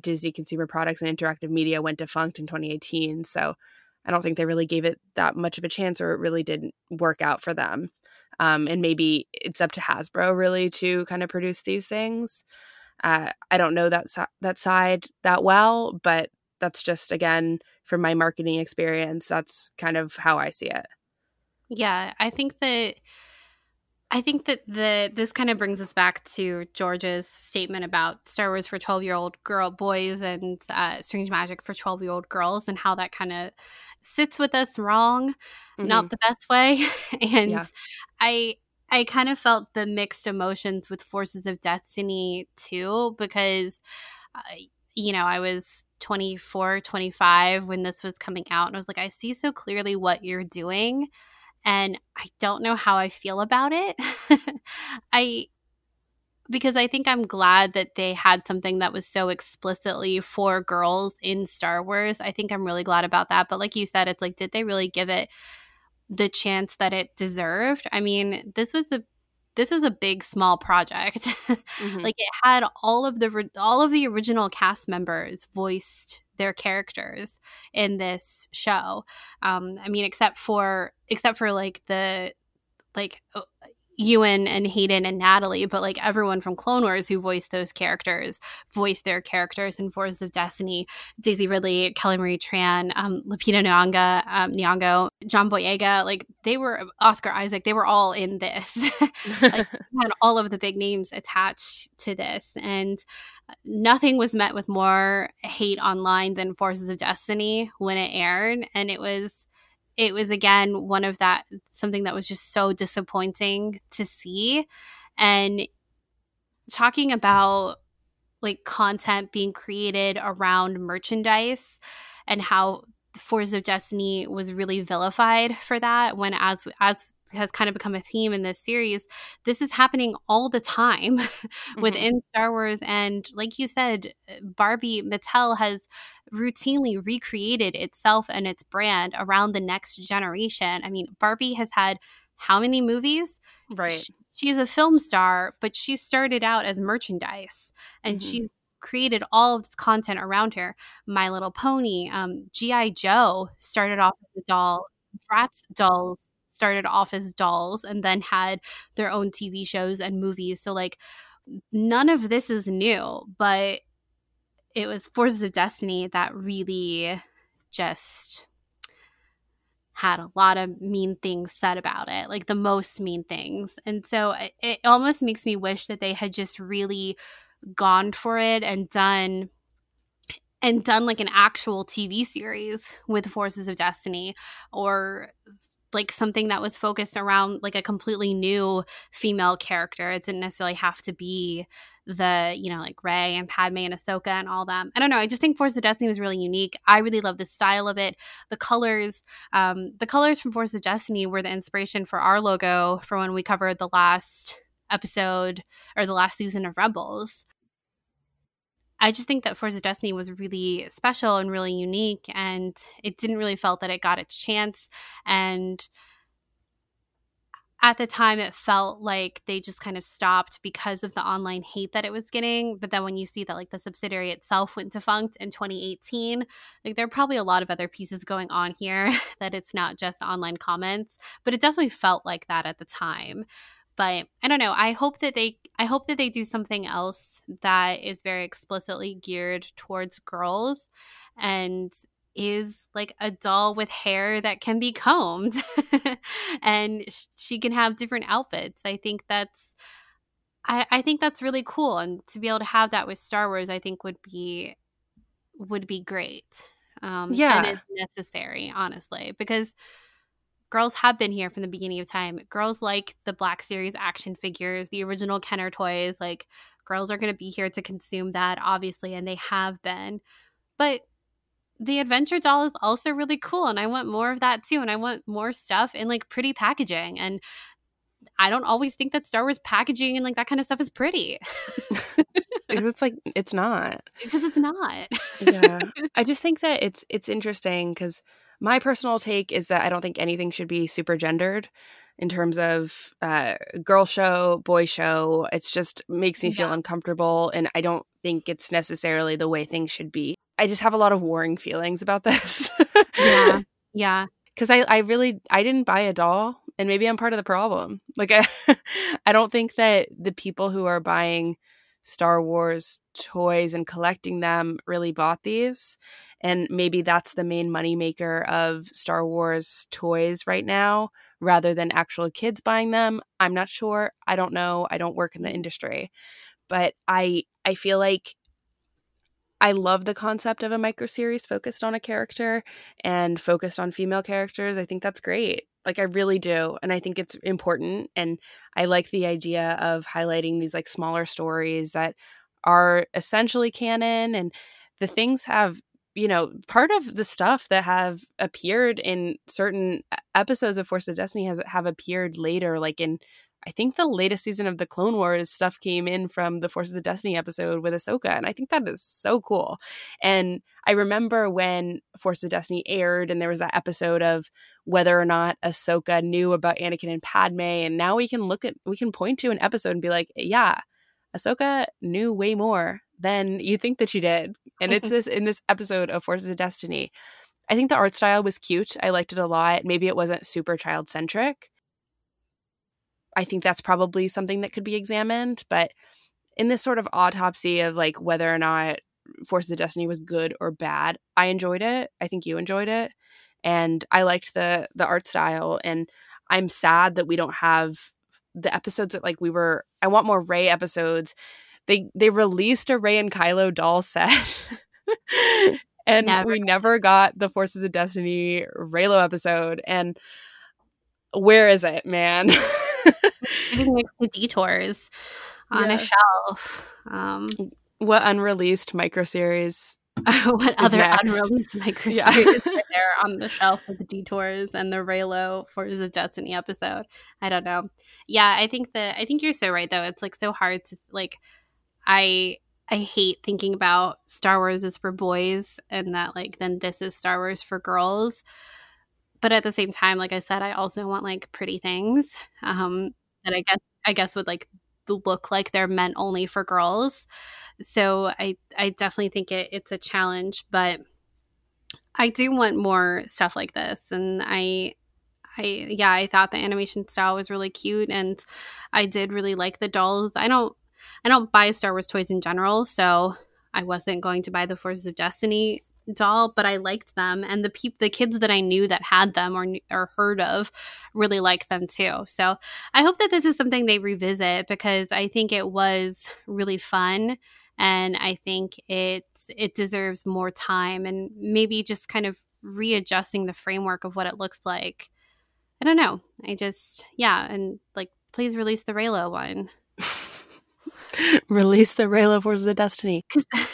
Disney Consumer Products and Interactive Media went defunct in 2018. So I don't think they really gave it that much of a chance or it really didn't work out for them. Um, and maybe it's up to Hasbro really to kind of produce these things. Uh, I don't know that that side that well, but that's just again from my marketing experience. That's kind of how I see it. Yeah, I think that I think that the this kind of brings us back to George's statement about Star Wars for twelve year old girl boys and uh, Strange Magic for twelve year old girls, and how that kind of sits with us wrong, mm-hmm. not the best way. and yeah. I I kind of felt the mixed emotions with Forces of Destiny too, because, uh, you know, I was 24, 25 when this was coming out. And I was like, I see so clearly what you're doing. And I don't know how I feel about it. I, because I think I'm glad that they had something that was so explicitly for girls in Star Wars. I think I'm really glad about that. But like you said, it's like, did they really give it the chance that it deserved? I mean, this was a this was a big small project. Mm-hmm. like it had all of the all of the original cast members voiced their characters in this show. Um, I mean, except for except for like the like Ewan and Hayden and Natalie, but like everyone from Clone Wars who voiced those characters, voiced their characters in Forces of Destiny. Daisy Ridley, Kelly Marie Tran, um, Lupita Nyong'o, um, Nyong'o, John Boyega, like they were Oscar Isaac. They were all in this. like, had all of the big names attached to this, and nothing was met with more hate online than Forces of Destiny when it aired, and it was it was again one of that something that was just so disappointing to see and talking about like content being created around merchandise and how Force of Destiny was really vilified for that when as as has kind of become a theme in this series this is happening all the time mm-hmm. within Star Wars and like you said Barbie Mattel has routinely recreated itself and its brand around the next generation. I mean, Barbie has had how many movies? Right. She, she's a film star, but she started out as merchandise and mm-hmm. she's created all of this content around her. My Little Pony, um, G.I. Joe started off as a doll, Bratz dolls started off as dolls and then had their own TV shows and movies. So, like, none of this is new, but it was Forces of Destiny that really just had a lot of mean things said about it, like the most mean things. And so it, it almost makes me wish that they had just really gone for it and done and done like an actual TV series with Forces of Destiny or like something that was focused around like a completely new female character. It didn't necessarily have to be the, you know, like Rey and Padme and Ahsoka and all them. I don't know. I just think Force of Destiny was really unique. I really love the style of it. The colors, um, the colors from Force of Destiny were the inspiration for our logo for when we covered the last episode or the last season of Rebels. I just think that Force of Destiny was really special and really unique, and it didn't really felt that it got its chance. And at the time, it felt like they just kind of stopped because of the online hate that it was getting. But then when you see that like the subsidiary itself went defunct in 2018, like there are probably a lot of other pieces going on here that it's not just online comments, but it definitely felt like that at the time but i don't know i hope that they i hope that they do something else that is very explicitly geared towards girls and is like a doll with hair that can be combed and she can have different outfits i think that's I, I think that's really cool and to be able to have that with star wars i think would be would be great um yeah and it's necessary honestly because girls have been here from the beginning of time. Girls like the Black Series action figures, the original Kenner toys. Like, girls are going to be here to consume that, obviously, and they have been. But the adventure doll is also really cool, and I want more of that too. And I want more stuff in like pretty packaging. And I don't always think that Star Wars packaging and like that kind of stuff is pretty. because it's like it's not because it's not yeah i just think that it's it's interesting because my personal take is that I don't think anything should be super gendered in terms of uh, girl show, boy show. It's just makes me feel uncomfortable, and I don't think it's necessarily the way things should be. I just have a lot of warring feelings about this. yeah, yeah. Because I, I really, I didn't buy a doll, and maybe I'm part of the problem. Like, I, I don't think that the people who are buying Star Wars toys and collecting them really bought these. And maybe that's the main moneymaker of Star Wars toys right now, rather than actual kids buying them. I'm not sure. I don't know. I don't work in the industry. But I I feel like I love the concept of a micro series focused on a character and focused on female characters. I think that's great. Like I really do. And I think it's important. And I like the idea of highlighting these like smaller stories that are essentially canon and the things have you know, part of the stuff that have appeared in certain episodes of Force of Destiny has have appeared later, like in I think the latest season of the Clone Wars stuff came in from the Forces of Destiny episode with Ahsoka, and I think that is so cool. And I remember when Forces of Destiny aired, and there was that episode of whether or not Ahsoka knew about Anakin and Padme, and now we can look at we can point to an episode and be like, yeah, Ahsoka knew way more than you think that she did. And it's this in this episode of Forces of Destiny. I think the art style was cute. I liked it a lot. Maybe it wasn't super child centric. I think that's probably something that could be examined. But in this sort of autopsy of like whether or not Forces of Destiny was good or bad, I enjoyed it. I think you enjoyed it, and I liked the the art style. And I'm sad that we don't have the episodes that like we were. I want more Rey episodes. They they released a Rey and Kylo doll set. and never. we never got the Forces of Destiny Reylo episode. And where is it, man? Sitting next to detours on yeah. a shelf. Um, what unreleased micro series? what other next? unreleased micro yeah. series there on the shelf with the detours and the Reylo of Destiny episode? I don't know. Yeah, I think that I think you're so right though. It's like so hard to like. I I hate thinking about Star Wars is for boys and that like then this is Star Wars for girls. But at the same time, like I said, I also want like pretty things um, that I guess I guess would like look like they're meant only for girls. So I I definitely think it, it's a challenge, but I do want more stuff like this, and I I yeah I thought the animation style was really cute, and I did really like the dolls. I don't I don't buy Star Wars toys in general, so I wasn't going to buy the Forces of Destiny doll, but I liked them, and the peop- the kids that I knew that had them or or heard of really liked them too. So I hope that this is something they revisit because I think it was really fun, and I think it it deserves more time and maybe just kind of readjusting the framework of what it looks like. I don't know. I just yeah, and like please release the Reylo one. Release the Reylo Forces of Destiny.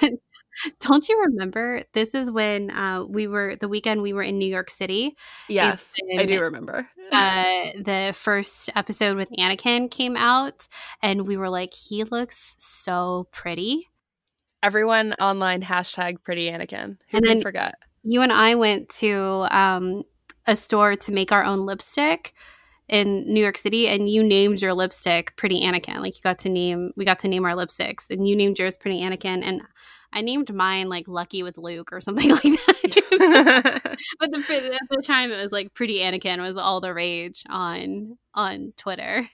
Don't you remember? This is when uh, we were the weekend we were in New York City. Yes, when, I do remember. uh, the first episode with Anakin came out, and we were like, "He looks so pretty." Everyone online hashtag pretty Anakin. Who and then forget? You and I went to um, a store to make our own lipstick in New York City and you named your lipstick Pretty Anakin. Like you got to name we got to name our lipsticks and you named yours Pretty Anakin and I named mine like Lucky with Luke or something like that. but the, at the time it was like Pretty Anakin was all the rage on on Twitter.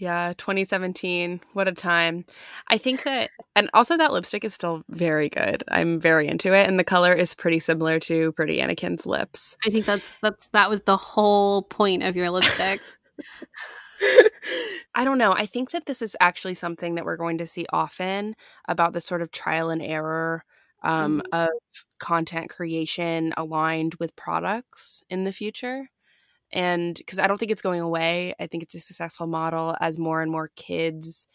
Yeah, 2017. What a time. I think that, and also that lipstick is still very good. I'm very into it. And the color is pretty similar to Pretty Anakin's lips. I think that's, that's, that was the whole point of your lipstick. I don't know. I think that this is actually something that we're going to see often about this sort of trial and error um, mm-hmm. of content creation aligned with products in the future and because I don't think it's going away. I think it's a successful model as more and more kids,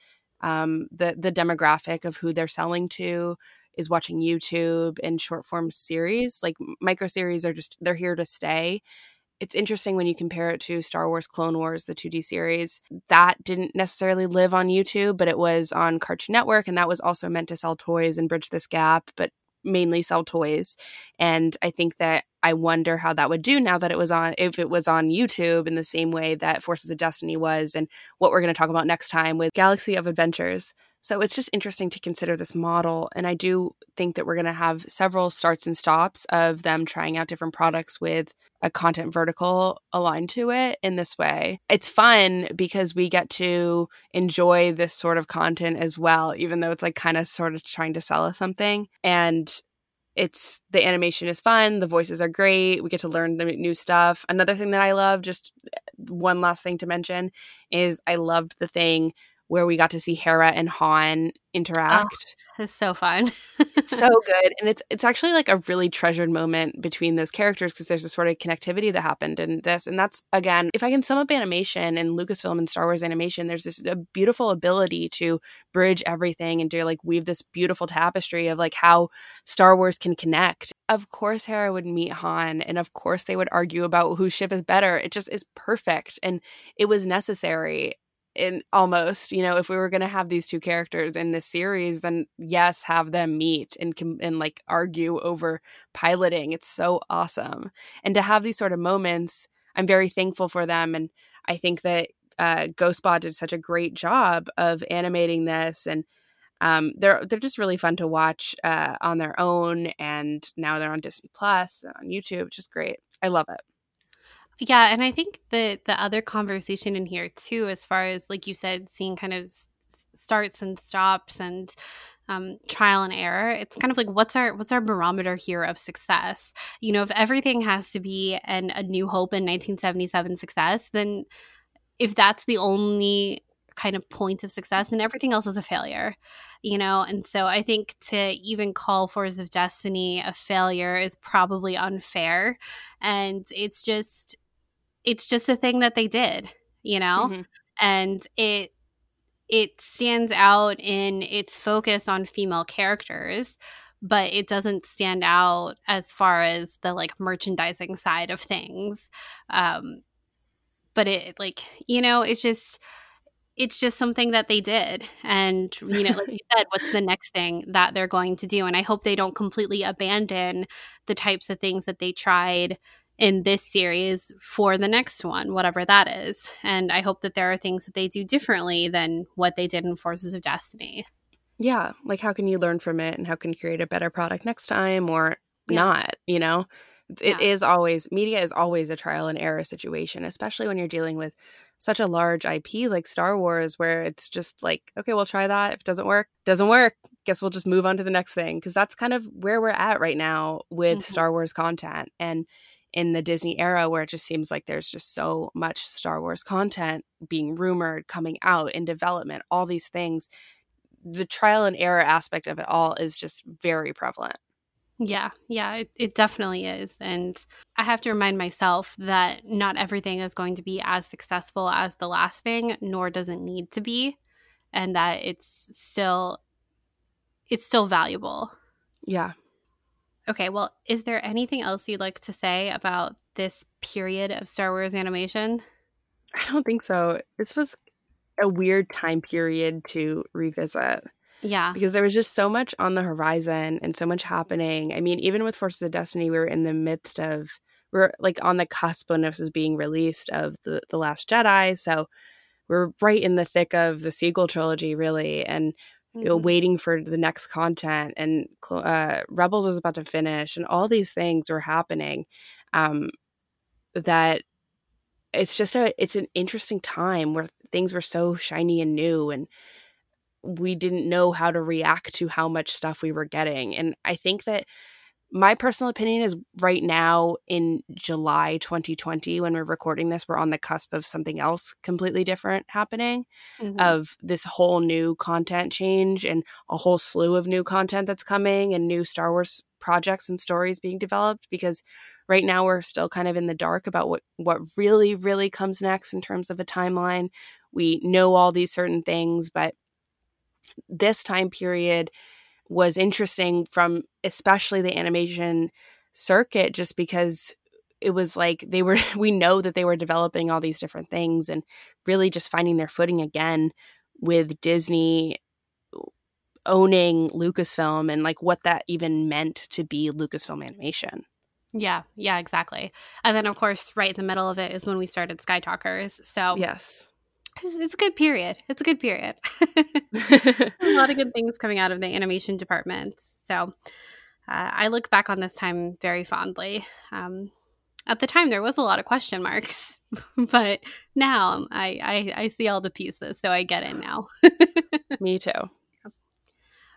um, the the demographic of who they're selling to is watching YouTube and short form series. Like micro series are just they're here to stay. It's interesting when you compare it to Star Wars Clone Wars, the 2D series. That didn't necessarily live on YouTube, but it was on Cartoon Network, and that was also meant to sell toys and bridge this gap. But mainly sell toys. And I think that I wonder how that would do now that it was on, if it was on YouTube in the same way that Forces of Destiny was, and what we're going to talk about next time with Galaxy of Adventures. So it's just interesting to consider this model. And I do think that we're going to have several starts and stops of them trying out different products with a content vertical aligned to it in this way. It's fun because we get to enjoy this sort of content as well, even though it's like kind of sort of trying to sell us something. And it's the animation is fun the voices are great we get to learn the new stuff another thing that i love just eh, one last thing to mention is i loved the thing where we got to see Hera and Han oh, interact. Oh, it's so fun. so good. And it's it's actually like a really treasured moment between those characters because there's a sort of connectivity that happened in this. And that's again, if I can sum up animation and Lucasfilm and Star Wars animation, there's this a beautiful ability to bridge everything and to like weave this beautiful tapestry of like how Star Wars can connect. Of course Hera would meet Han and of course they would argue about whose ship is better. It just is perfect and it was necessary in almost you know if we were going to have these two characters in this series then yes have them meet and and like argue over piloting. It's so awesome. And to have these sort of moments i'm very thankful for them and i think that uh, ghostbot did such a great job of animating this and um, they're they're just really fun to watch uh, on their own and now they're on disney plus on youtube just great. I love it Yeah, and I think the the other conversation in here too, as far as like you said, seeing kind of starts and stops and um, trial and error. It's kind of like what's our what's our barometer here of success? You know, if everything has to be an a New Hope in 1977 success, then if that's the only kind of point of success, then everything else is a failure. You know, and so I think to even call Forces of Destiny a failure is probably unfair, and it's just it's just a thing that they did. You know, mm-hmm. and it it stands out in its focus on female characters but it doesn't stand out as far as the like merchandising side of things um but it like you know it's just it's just something that they did and you know like you said what's the next thing that they're going to do and i hope they don't completely abandon the types of things that they tried in this series for the next one, whatever that is. And I hope that there are things that they do differently than what they did in Forces of Destiny. Yeah. Like, how can you learn from it and how can you create a better product next time or yeah. not? You know, it yeah. is always, media is always a trial and error situation, especially when you're dealing with such a large IP like Star Wars, where it's just like, okay, we'll try that. If it doesn't work, doesn't work. Guess we'll just move on to the next thing. Cause that's kind of where we're at right now with mm-hmm. Star Wars content. And in the Disney era where it just seems like there's just so much Star Wars content being rumored, coming out in development, all these things. The trial and error aspect of it all is just very prevalent. Yeah, yeah, it, it definitely is. And I have to remind myself that not everything is going to be as successful as the last thing, nor does it need to be. And that it's still it's still valuable. Yeah. Okay, well, is there anything else you'd like to say about this period of Star Wars animation? I don't think so. This was a weird time period to revisit. Yeah. Because there was just so much on the horizon and so much happening. I mean, even with Forces of Destiny, we were in the midst of we are like on the cusp when this was being released of the the Last Jedi. So we're right in the thick of the sequel trilogy, really, and. You know, mm-hmm. waiting for the next content and uh, rebels was about to finish and all these things were happening um, that it's just a it's an interesting time where things were so shiny and new and we didn't know how to react to how much stuff we were getting and i think that my personal opinion is right now in July 2020, when we're recording this, we're on the cusp of something else completely different happening mm-hmm. of this whole new content change and a whole slew of new content that's coming and new Star Wars projects and stories being developed because right now we're still kind of in the dark about what what really really comes next in terms of a timeline we know all these certain things but this time period was interesting from especially the animation circuit just because it was like they were we know that they were developing all these different things and really just finding their footing again with Disney owning Lucasfilm and like what that even meant to be Lucasfilm animation. Yeah, yeah, exactly. And then of course right in the middle of it is when we started Skytalkers. So Yes it's a good period. It's a good period. a lot of good things coming out of the animation department. So uh, I look back on this time very fondly. Um, at the time, there was a lot of question marks, but now I, I, I see all the pieces, so I get it now. Me too.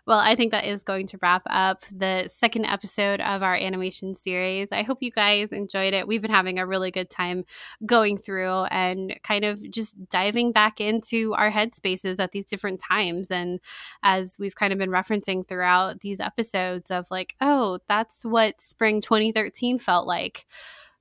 Well, I think that is going to wrap up the second episode of our animation series. I hope you guys enjoyed it. We've been having a really good time going through and kind of just diving back into our headspaces at these different times. And as we've kind of been referencing throughout these episodes of like, oh, that's what spring 2013 felt like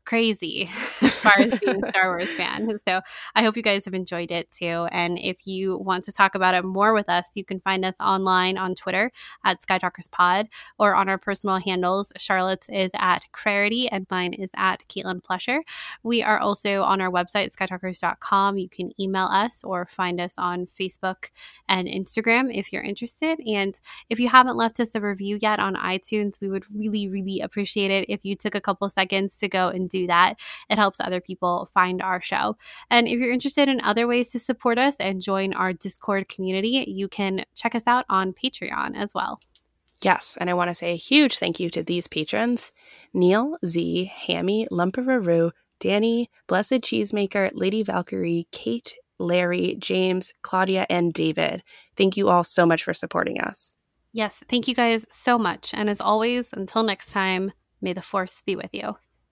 crazy as far as being a Star Wars fan. So I hope you guys have enjoyed it too. And if you want to talk about it more with us, you can find us online on Twitter at SkyTalkersPod or on our personal handles. Charlotte's is at Clarity and mine is at Caitlin Plusher. We are also on our website, skytalkers.com. You can email us or find us on Facebook and Instagram if you're interested. And if you haven't left us a review yet on iTunes, we would really, really appreciate it if you took a couple seconds to go and do do that. It helps other people find our show. And if you're interested in other ways to support us and join our Discord community, you can check us out on Patreon as well. Yes, and I want to say a huge thank you to these patrons Neil, Z, Hammy, Lumparoo, Danny, Blessed Cheesemaker, Lady Valkyrie, Kate, Larry, James, Claudia, and David. Thank you all so much for supporting us. Yes, thank you guys so much. And as always, until next time, may the force be with you.